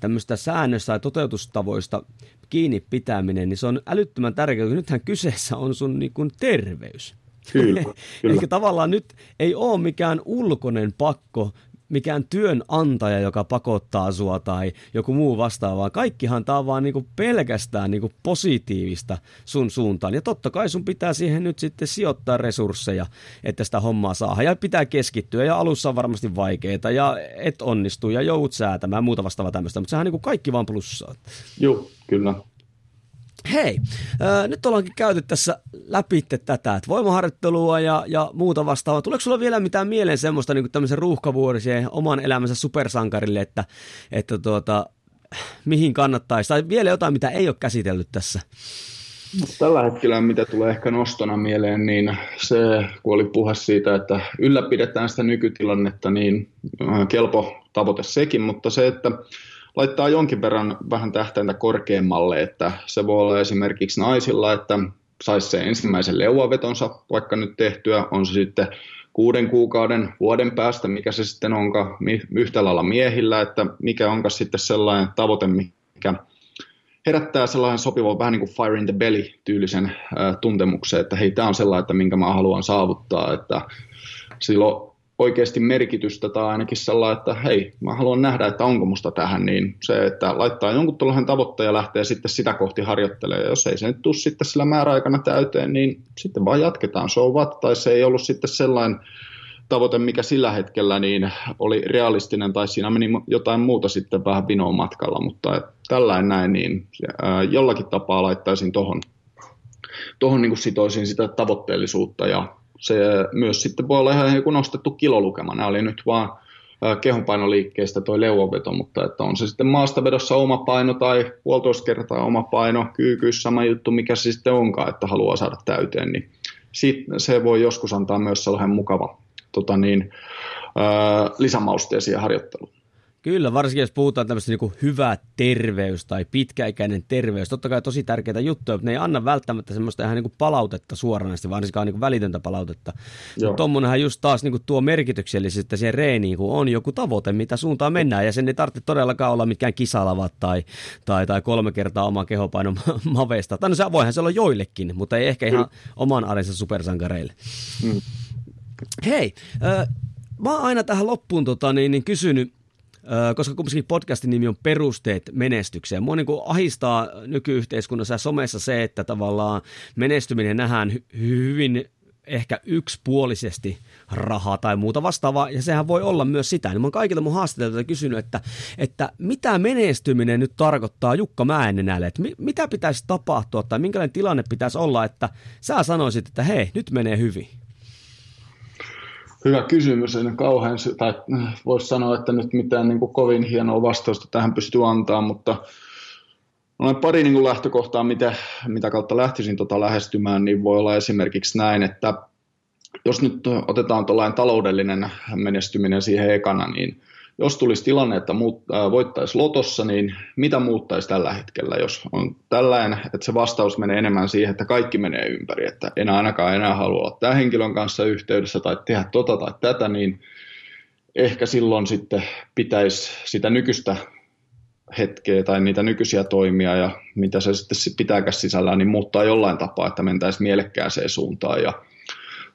tämmöistä säännöstä ja toteutustavoista kiinni pitäminen, niin se on älyttömän tärkeää, nythän kyseessä on sun niin kuin terveys. Kyllä, kyllä. Eli tavallaan nyt ei ole mikään ulkoinen pakko mikään työnantaja, joka pakottaa sua tai joku muu vastaava. Kaikkihan tämä on vaan niinku pelkästään niinku positiivista sun suuntaan. Ja totta kai sun pitää siihen nyt sitten sijoittaa resursseja, että sitä hommaa saa. Ja pitää keskittyä ja alussa on varmasti vaikeita ja et onnistu ja joudut säätämään muuta vastaavaa tämmöistä. Mutta sehän on niinku kaikki vaan plussaa. Joo, kyllä. Hei, äh, nyt ollaankin käyty tässä läpi tätä, että voimaharjoittelua ja, ja muuta vastaavaa. Tuleeko sulla vielä mitään mieleen semmoista niin tämmöisen ruuhkavuoriseen oman elämänsä supersankarille, että, että tuota, mihin kannattaisi, tai vielä jotain, mitä ei ole käsitelty tässä? Tällä hetkellä, mitä tulee ehkä nostona mieleen, niin se, kun oli puhe siitä, että ylläpidetään sitä nykytilannetta, niin kelpo tavoite sekin, mutta se, että laittaa jonkin verran vähän tähtäintä korkeammalle, että se voi olla esimerkiksi naisilla, että saisi se ensimmäisen leuavetonsa vaikka nyt tehtyä, on se sitten kuuden kuukauden, vuoden päästä, mikä se sitten onka yhtä lailla miehillä, että mikä onka sitten sellainen tavoite, mikä herättää sellainen sopivan vähän niin kuin fire in the belly tyylisen äh, tuntemuksen, että hei, tämä on sellainen, että minkä mä haluan saavuttaa, että silloin oikeasti merkitystä tai ainakin sellainen, että hei, mä haluan nähdä, että onko musta tähän, niin se, että laittaa jonkun tuollaisen tavoitteen ja lähtee sitten sitä kohti harjoittelemaan. Ja jos ei se nyt tule sitten sillä määräaikana täyteen, niin sitten vaan jatketaan. So what? Tai se ei ollut sitten sellainen tavoite, mikä sillä hetkellä niin oli realistinen, tai siinä meni jotain muuta sitten vähän vinoon matkalla, mutta tällainen näin, niin jollakin tapaa laittaisin tuohon tohon niin sitoisin sitä tavoitteellisuutta ja se myös sitten voi olla ihan joku nostettu kilolukema. Nämä oli nyt vaan kehonpainoliikkeestä toi leuanveto, mutta että on se sitten maastavedossa oma paino tai puolitoista kertaa oma paino, kyykyissä sama juttu, mikä se sitten onkaan, että haluaa saada täyteen, niin sit se voi joskus antaa myös sellainen mukava tota niin, lisämausteja siihen harjoitteluun. Kyllä, varsinkin jos puhutaan tämmöistä niin hyvä terveys tai pitkäikäinen terveys. Totta kai tosi tärkeitä juttuja, mutta ne ei anna välttämättä semmoista ihan niin palautetta suoranaisesti, varsinkaan niin välitöntä palautetta. Mutta tuommoinenhan just taas niin tuo merkityksellisesti siihen reeniin, kun on joku tavoite, mitä suuntaan mennään. Ja sen ei tarvitse todellakaan olla mitkään kisalavat tai, tai, tai kolme kertaa oma kehopainon maveista. Tai no se voihan se olla joillekin, mutta ei ehkä ihan oman arjensa supersankareille. Mm. Hei, äh, mä oon aina tähän loppuun tota, niin, niin kysynyt, koska kumminkin podcastin nimi on Perusteet menestykseen. Mua niin ahistaa nykyyhteiskunnassa ja somessa se, että tavallaan menestyminen nähdään hy- hyvin ehkä yksipuolisesti rahaa tai muuta vastaavaa, ja sehän voi olla myös sitä. Niin mä oon kaikilta mun haastatteluilta kysynyt, että, että mitä menestyminen nyt tarkoittaa Jukka Mäennenälle, että mi- mitä pitäisi tapahtua tai minkälainen tilanne pitäisi olla, että sä sanoisit, että hei, nyt menee hyvin. Hyvä kysymys, en kauhean, tai voisi sanoa, että nyt mitään niin kuin kovin hienoa vastausta tähän pystyy antaa, mutta on pari niin kuin lähtökohtaa, mitä, mitä kautta lähtisin tota lähestymään, niin voi olla esimerkiksi näin, että jos nyt otetaan tuollainen taloudellinen menestyminen siihen ekana, niin jos tulisi tilanne, että äh, voittaisi lotossa, niin mitä muuttaisi tällä hetkellä, jos on tällainen, että se vastaus menee enemmän siihen, että kaikki menee ympäri, että en ainakaan enää halua olla tämän henkilön kanssa yhteydessä tai tehdä tota tai tätä, niin ehkä silloin sitten pitäisi sitä nykyistä hetkeä tai niitä nykyisiä toimia ja mitä se sitten pitääkään sisällään, niin muuttaa jollain tapaa, että mentäisiin mielekkääseen suuntaan. Ja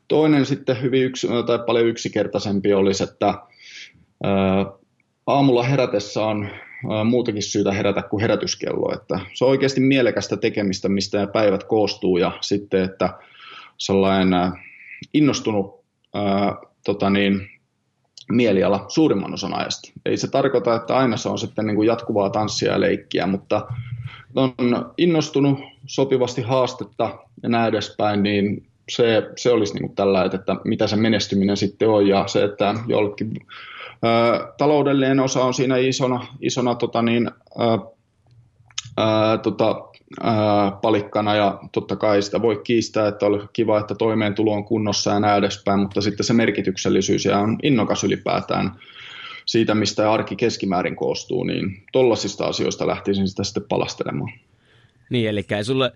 toinen sitten hyvin yksi, tai paljon yksinkertaisempi olisi, että aamulla herätessä on muutakin syytä herätä kuin herätyskello. Että se on oikeasti mielekästä tekemistä, mistä päivät koostuu ja sitten, että sellainen innostunut ää, tota niin, mieliala suurimman osan ajasta. Ei se tarkoita, että aina se on sitten niin kuin jatkuvaa tanssia ja leikkiä, mutta on innostunut sopivasti haastetta ja näin edespäin, niin se, se olisi niin kuin tällä, että mitä se menestyminen sitten on ja se, että jollekin taloudellinen osa on siinä isona, isona tota niin, ää, tota, ää, palikkana ja totta kai sitä voi kiistää, että on kiva, että toimeentulo on kunnossa ja näin edespäin, mutta sitten se merkityksellisyys ja on innokas ylipäätään siitä, mistä arki keskimäärin koostuu, niin tollaisista asioista lähtisin sitä sitten palastelemaan. Niin, eli ei sulle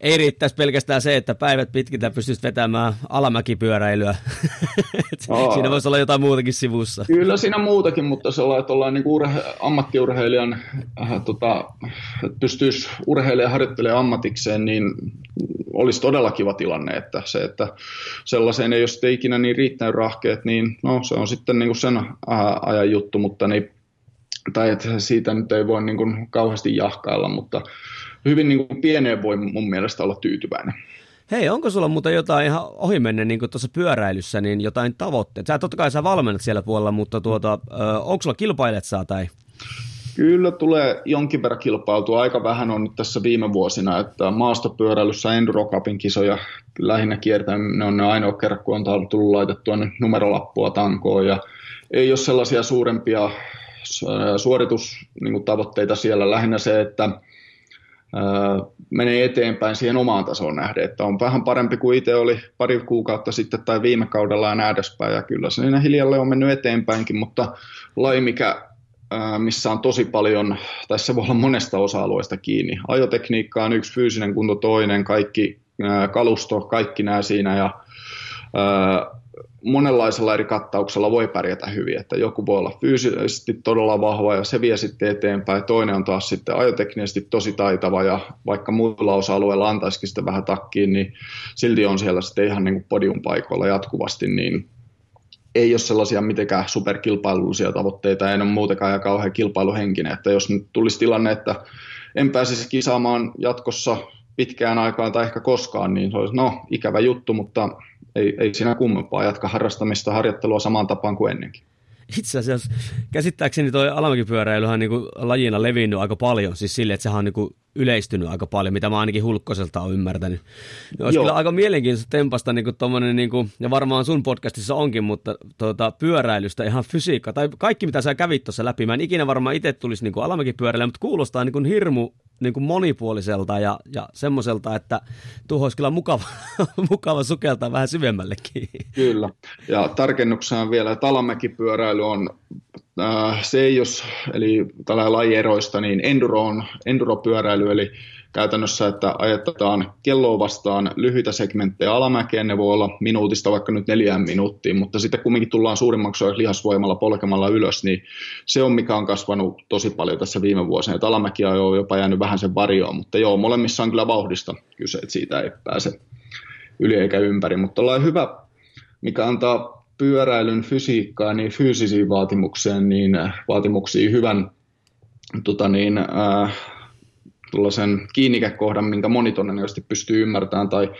ei riittäisi pelkästään se, että päivät pitkitä pystyisi vetämään alamäkipyöräilyä. siinä voisi olla jotain muutakin sivussa. Kyllä siinä muutakin, mutta se että ollaan niin urhe- ammattiurheilijan, äh, tota, pystyisi urheilija harjoittelemaan ammatikseen, niin olisi todella kiva tilanne, että se, että sellaiseen ei ole sitten ikinä niin riittänyt rahkeet, niin no, se on sitten niin kuin sen äh, ajan juttu, mutta niin, tai että siitä nyt ei voi niin kuin kauheasti jahkailla, mutta hyvin niin kuin pieneen voi mun mielestä olla tyytyväinen. Hei, onko sulla muuten jotain ihan ohimenne niin tuossa pyöräilyssä, niin jotain tavoitteita? Sä totta kai sä valmennat siellä puolella, mutta tuota, onko sulla kilpailet saa tai? Kyllä tulee jonkin verran kilpailtua. Aika vähän on nyt tässä viime vuosina, että maastopyöräilyssä Enduro Cupin kisoja lähinnä kiertää. Ne on ne ainoa kerran, kun on tullut laitettua numerolappua tankoon ja ei ole sellaisia suurempia suoritustavoitteita siellä. Lähinnä se, että menee eteenpäin siihen omaan tasoon nähden, että on vähän parempi kuin itse oli pari kuukautta sitten tai viime kaudella ja näin ja kyllä siinä hiljalle on mennyt eteenpäinkin, mutta laji, mikä, missä on tosi paljon, tässä voi olla monesta osa-alueesta kiinni. Ajotekniikka on yksi, fyysinen kunto toinen, kaikki kalusto, kaikki nämä siinä, ja monenlaisella eri kattauksella voi pärjätä hyvin, että joku voi olla fyysisesti todella vahva ja se vie sitten eteenpäin, toinen on taas sitten ajoteknisesti tosi taitava ja vaikka muilla osa-alueilla antaisikin sitä vähän takkiin, niin silti on siellä sitten ihan niin kuin podium paikoilla jatkuvasti, niin ei ole sellaisia mitenkään superkilpailullisia tavoitteita, en ole muutenkaan ja kauhean kilpailuhenkinen, että jos nyt tulisi tilanne, että en pääsisi kisaamaan jatkossa pitkään aikaan tai ehkä koskaan, niin se olisi no ikävä juttu, mutta ei, ei siinä kummempaa jatka harrastamista, harjoittelua samaan tapaan kuin ennenkin itse asiassa käsittääkseni toi alamäkipyöräilyhän on niin kuin lajina levinnyt aika paljon, siis sille, että sehän on niin kuin yleistynyt aika paljon, mitä mä ainakin Hulkkoselta olen ymmärtänyt. No, olisi Joo. kyllä aika mielenkiintoista tempasta, niin kuin niin kuin, ja varmaan sun podcastissa onkin, mutta tuota, pyöräilystä ihan fysiikka, tai kaikki mitä sä kävit tuossa läpi, mä en ikinä varmaan itse tulisi niin alamäkipyöräilyä, mutta kuulostaa niin kuin hirmu niin kuin monipuoliselta ja, ja semmoiselta, että tuohon olisi kyllä mukava, mukava sukeltaa vähän syvemmällekin. Kyllä, ja tarkennuksena vielä, että alamäkipyöräily on äh, se jos, eli tällä lajieroista, niin enduro on enduropyöräily, eli käytännössä, että ajetaan kelloa vastaan lyhyitä segmenttejä alamäkeen, ne voi olla minuutista vaikka nyt neljään minuuttiin, mutta sitten kumminkin tullaan suurimmaksi lihasvoimalla polkemalla ylös, niin se on mikä on kasvanut tosi paljon tässä viime vuosina, että alamäki on jopa jäänyt vähän sen varjoon, mutta joo, molemmissa on kyllä vauhdista kyse, että siitä ei pääse yli eikä ympäri, mutta ollaan hyvä, mikä antaa pyöräilyn fysiikkaa niin fyysisiin vaatimuksiin, niin vaatimuksiin hyvän tota niin, äh, tuollaisen kiinnikekohdan, minkä moni todennäköisesti pystyy ymmärtämään tai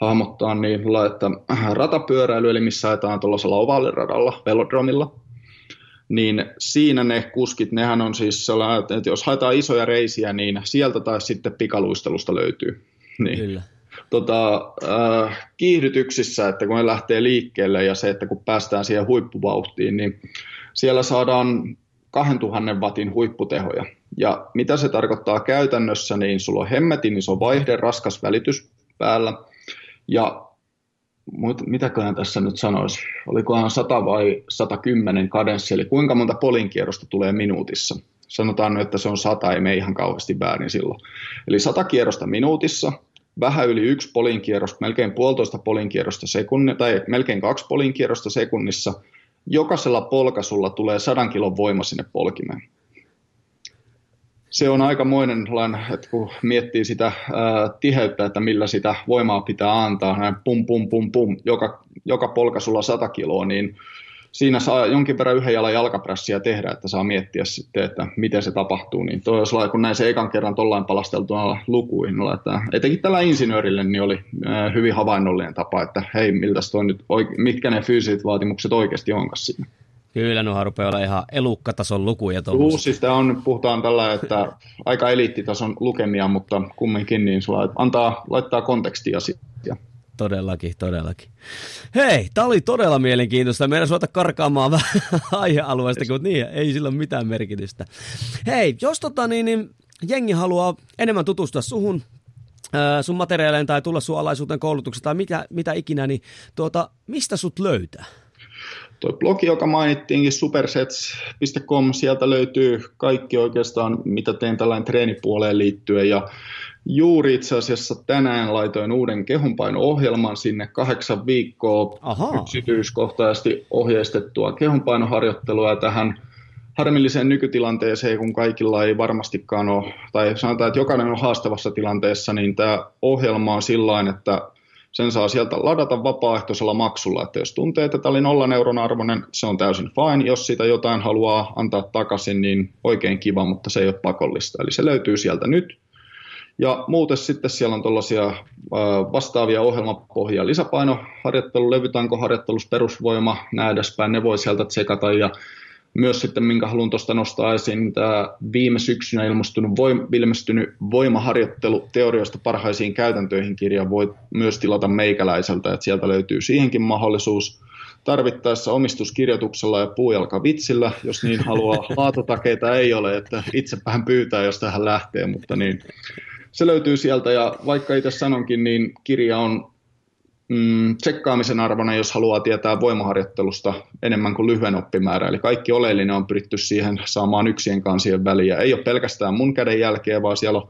hahmottamaan, niin että ratapyöräily, eli missä ajetaan tuollaisella ovaaliradalla, velodromilla, niin siinä ne kuskit, nehän on siis sellainen, että jos haetaan isoja reisiä, niin sieltä tai sitten pikaluistelusta löytyy. Niin. Kyllä. Tota, äh, kiihdytyksissä, että kun ne lähtee liikkeelle ja se, että kun päästään siihen huippuvauhtiin, niin siellä saadaan 2000 watin huipputehoja. Ja mitä se tarkoittaa käytännössä, niin sulla on hemmetin iso vaihde, raskas välitys päällä. Ja mitäköhän tässä nyt sanoisi, olikohan 100 vai 110 kadenssi, eli kuinka monta polinkierrosta tulee minuutissa. Sanotaan nyt, että se on 100, ei me ihan kauheasti väärin silloin. Eli 100 kierrosta minuutissa, vähän yli yksi polinkierrosta, melkein puolitoista polinkierrosta sekunnissa, tai melkein kaksi polinkierrosta sekunnissa – jokaisella polkasulla tulee sadan kilon voima sinne polkimeen. Se on aikamoinen, että kun miettii sitä tiheyttä, että millä sitä voimaa pitää antaa, näin pum pum pum pum, joka, joka polkasulla 100 kiloa, niin siinä saa jonkin verran yhden jalan jalkaprässiä tehdä, että saa miettiä sitten, että miten se tapahtuu. Niin toi jos kun näin se ekan kerran tollain palasteltuna lukuihin, niin että etenkin tällä insinöörille niin oli hyvin havainnollinen tapa, että hei, miltä toi nyt, mitkä ne fyysiset vaatimukset oikeasti onkaan siinä. Kyllä, nuohan rupeaa olla ihan elukkatason lukuja. Juu, siis tämä on, puhutaan tällä, että aika eliittitason lukemia, mutta kumminkin niin sulla antaa, laittaa kontekstia sitten. Todellakin, todellakin. Hei, tämä oli todella mielenkiintoista. Meidän suota karkaamaan vähän aihealueesta, mutta niin, ei sillä ole mitään merkitystä. Hei, jos tota, niin, niin, jengi haluaa enemmän tutustua suhun, sun materiaaleihin tai tulla sun alaisuuteen koulutuksesta tai mitä, mitä ikinä, niin tuota, mistä sut löytää? Tuo blogi, joka mainittiinkin, supersets.com, sieltä löytyy kaikki oikeastaan, mitä teen tällainen treenipuoleen liittyen. Ja Juuri itse asiassa tänään laitoin uuden kehonpaino-ohjelman sinne kahdeksan viikkoa Aha. yksityiskohtaisesti ohjeistettua kehonpainoharjoittelua tähän harmilliseen nykytilanteeseen, kun kaikilla ei varmastikaan ole, tai sanotaan, että jokainen on haastavassa tilanteessa, niin tämä ohjelma on sillä että sen saa sieltä ladata vapaaehtoisella maksulla, että jos tuntee, että tämä oli nollan euron arvoinen, se on täysin fine. Jos sitä jotain haluaa antaa takaisin, niin oikein kiva, mutta se ei ole pakollista. Eli se löytyy sieltä nyt. Ja muuten sitten siellä on tuollaisia vastaavia ohjelmapohjia, lisäpainoharjoittelu, levytankoharjoittelus, perusvoima, nämä edespäin, ne voi sieltä tsekata ja myös sitten, minkä haluan tuosta nostaa esiin, tämä viime syksynä ilmestynyt, voim, ilmestynyt voimaharjoittelu teorioista parhaisiin käytäntöihin kirja voi myös tilata meikäläiseltä, että sieltä löytyy siihenkin mahdollisuus tarvittaessa omistuskirjoituksella ja puujalkavitsillä, jos niin haluaa. Laatutakeita ei ole, että itse vähän pyytää, jos tähän lähtee, mutta niin se löytyy sieltä ja vaikka itse sanonkin, niin kirja on mm, tsekkaamisen arvona, jos haluaa tietää voimaharjoittelusta enemmän kuin lyhyen oppimäärä. Eli kaikki oleellinen on pyritty siihen saamaan yksien kansien väliä. Ei ole pelkästään mun käden jälkeen, vaan siellä on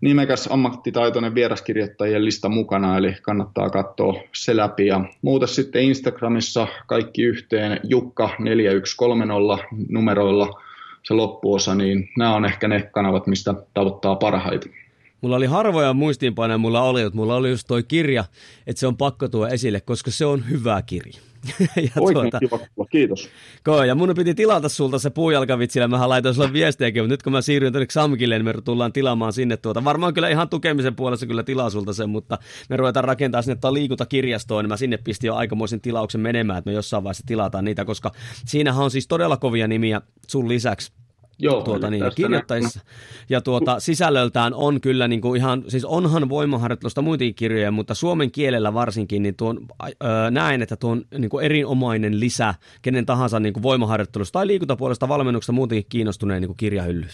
nimekäs ammattitaitoinen vieraskirjoittajien lista mukana, eli kannattaa katsoa se läpi. Ja muuten sitten Instagramissa kaikki yhteen Jukka4130 numeroilla se loppuosa, niin nämä on ehkä ne kanavat, mistä tavoittaa parhaiten. Mulla oli harvoja muistiinpanoja, mulla oli, että mulla oli just toi kirja, että se on pakko tuoda esille, koska se on hyvä kirja. ja Oikein tuota, kiva kiitos. Koi, ja mun piti tilata sulta se puujalkavitsillä, mä laitoin sulle viestejäkin, mutta nyt kun mä siirryn tänne Xamkille, niin me tullaan tilaamaan sinne tuota. Varmaan kyllä ihan tukemisen puolesta kyllä tilaa sulta sen, mutta me ruvetaan rakentaa sinne liikuntakirjastoon, niin mä sinne pistin jo aikamoisen tilauksen menemään, että me jossain vaiheessa tilataan niitä, koska siinähän on siis todella kovia nimiä sun lisäksi Joo, tuota, niin, kirjoittajissa. Ja tuota, sisällöltään on kyllä niin kuin ihan, siis onhan voimaharjoittelusta muitakin kirjoja, mutta suomen kielellä varsinkin niin tuon, öö, näen, että tuo on niin kuin erinomainen lisä kenen tahansa niin kuin voimaharjoittelusta tai liikuntapuolesta valmennuksesta muutenkin kiinnostuneen niin kuin kirjahylly.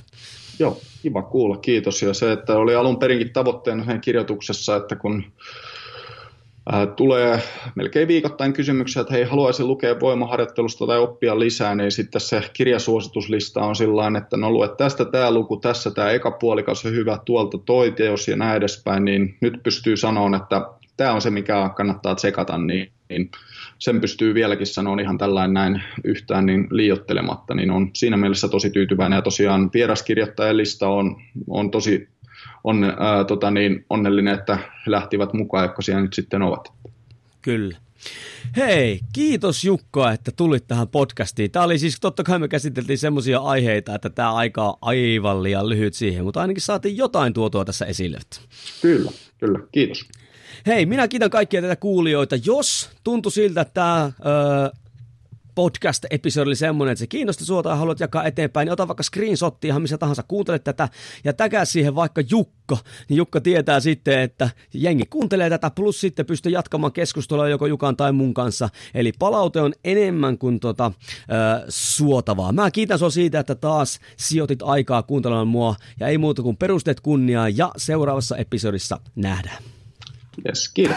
Joo, kiva kuulla, kiitos. Ja se, että oli alun perinkin tavoitteena kirjoituksessa, että kun tulee melkein viikoittain kysymyksiä, että hei, haluaisin lukea voimaharjoittelusta tai oppia lisää, niin sitten se kirjasuosituslista on sillä että no lue tästä tämä luku, tässä tämä eka puolikas on hyvä, tuolta toi teos ja näin edespäin, niin nyt pystyy sanomaan, että tämä on se, mikä kannattaa tsekata, niin, niin sen pystyy vieläkin sanoa ihan tällainen näin yhtään niin liiottelematta, niin on siinä mielessä tosi tyytyväinen. Ja tosiaan vieraskirjoittajan lista on, on tosi on, ää, tota niin, onnellinen, että lähtivät mukaan, jotka siellä nyt sitten ovat. Kyllä. Hei, kiitos Jukka, että tulit tähän podcastiin. Tämä oli siis, totta kai me käsiteltiin semmoisia aiheita, että tämä aika on aivan liian lyhyt siihen, mutta ainakin saatiin jotain tuotua tässä esille. Kyllä, kyllä, kiitos. Hei, minä kiitän kaikkia tätä kuulijoita. Jos tuntui siltä, että tämä öö, podcast-episodi oli semmoinen, että se kiinnosti suota ja haluat jakaa eteenpäin, niin ota vaikka screenshotti ihan missä tahansa kuuntelet tätä ja täkää siihen vaikka Jukka, niin Jukka tietää sitten, että jengi kuuntelee tätä, plus sitten pystyy jatkamaan keskustelua joko Jukan tai mun kanssa. Eli palaute on enemmän kuin tota, äh, suotavaa. Mä kiitän sua siitä, että taas sijoitit aikaa kuuntelemaan mua ja ei muuta kuin perusteet kunniaa ja seuraavassa episodissa nähdään. Yes, kiitos.